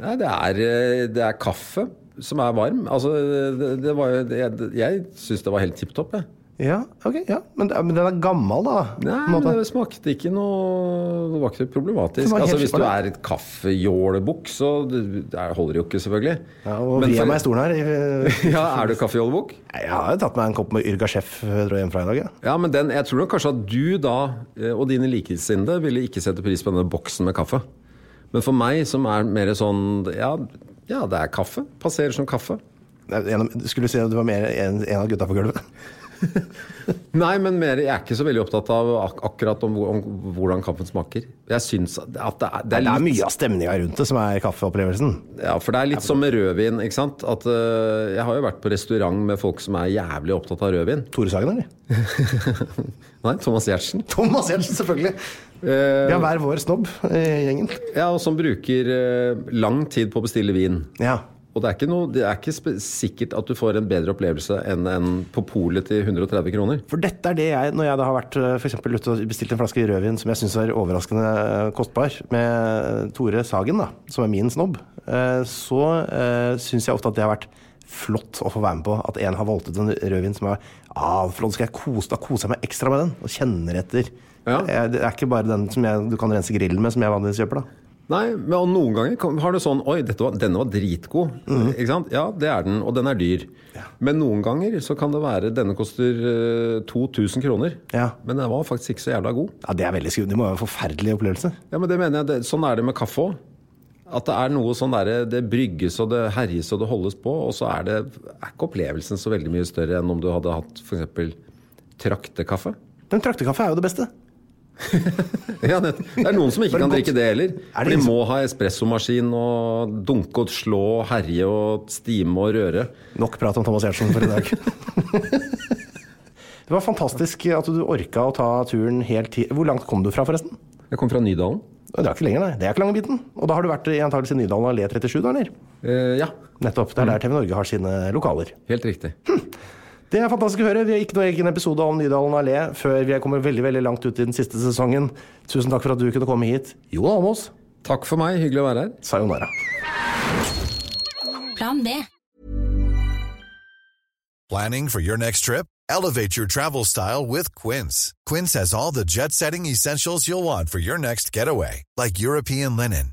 Nei, det er, eh, det er kaffe som er varm. Altså, det, det var jo Jeg, jeg syns det var helt tipp topp, jeg. Ja, ok, ja. Men, men den er gammel, da? Nei, måte. men det smakte ikke noe Det var ikke problematisk. Var Altså, hvis du er et kaffejålebukk, så det, det holder jo ikke, selvfølgelig. Ja, og Men vi er meg stolen her. ja, Er du kaffejålebukk? Jeg har jo tatt meg en kopp med Yrga Chef før hjem fra i dag. Ja. Ja, men den, jeg tror nok kanskje at du da, eh, og dine likesinnede, ville ikke sette pris på denne boksen med kaffe. Men for meg, som er mer sånn Ja, ja det er kaffe. Passerer som kaffe. Skulle du si at du var mer en, en av gutta på gulvet? Nei, men mer, jeg er ikke så veldig opptatt av ak akkurat om, om hvordan kaffen smaker. Jeg syns at det er, det Det er er litt mye av stemninga rundt det som er kaffeopplevelsen. Ja, for det er litt som med rødvin, ikke sant. At, uh, jeg har jo vært på restaurant med folk som er jævlig opptatt av rødvin. Tore Sagen, eller? Nei, Thomas Giertsen. Thomas Giertsen, selvfølgelig. Eh, Vi har hver vår snobb i gjengen. ja, og som bruker uh, lang tid på å bestille vin. Ja. Og det er ikke, noe, det er ikke sikkert at du får en bedre opplevelse enn en på polet til 130 kroner. For dette er det jeg, når jeg da har vært eh, for ute og bestilt en flaske rødvin som jeg syns er overraskende eh, kostbar, med Tore Sagen, da, som er min snobb, eh, så syns jeg ofte at det har vært flott å få være med på. At en har valgt ut en rødvin som er ah, flott, skal jeg kose, da koser jeg meg ekstra med den. Og kjenner etter Ja. Det er ikke bare den som jeg, du kan rense grillen med, som jeg vanligvis kjøper. da. Nei, men og noen ganger har du sånn Oi, var, denne var dritgod. Mm. Ikke sant? Ja, det er den, og den er dyr. Men noen ganger så kan det være Denne koster uh, 2000 kroner. Ja. Men den var faktisk ikke så jævla god. Ja, Det er veldig skummelt. Det må være en forferdelig opplevelse. Ja, men det mener jeg, det, Sånn er det med kaffe òg. At det er noe sånn derre Det brygges og det herjes og det holdes på, og så er det er ikke opplevelsen så veldig mye større enn om du hadde hatt f.eks. traktekaffe. Men traktekaffe er jo det beste. Ja, det, er noen som ikke kan godt. drikke det heller. Er For de må ha espressomaskin og dunke og slå og herje og stime og røre. Nok prat om Thomas Giertsen for i dag. det var fantastisk at du orka å ta turen helt til Hvor langt kom du fra, forresten? Jeg kom fra Nydalen. Det er ikke lenger, nei. Det er ikke lange biten. Og da har du vært i antakelig Nydalen allé 37, da, eller? Eh, ja, Nettopp. Det er der TV Norge har sine lokaler. helt riktig. Det er fantastisk å høre. Vi har ikke noe egen episode om Nydalen allé før vi kommer veldig veldig langt ut i den siste sesongen. Tusen takk for at du kunne komme hit. Jon Almås, Takk for meg. Hyggelig å være her. sayonara. Plan B. Planning for your next trip? Elevate your travel style with Quince. Quince has all the jet setting essentials you'll want for your next getaway, like European linen,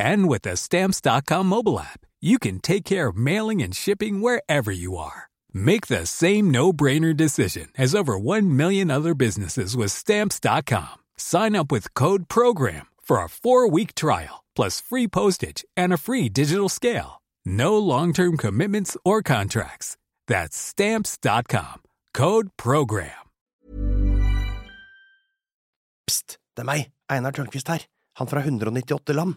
And with the Stamps.com mobile app, you can take care of mailing and shipping wherever you are. Make the same no-brainer decision as over 1 million other businesses with Stamps.com. Sign up with Code PROGRAM for a four-week trial, plus free postage and a free digital scale. No long-term commitments or contracts. That's Stamps.com. Code PROGRAM. Pst, det er meg, Einar Tørnquist her, han fra 198 land.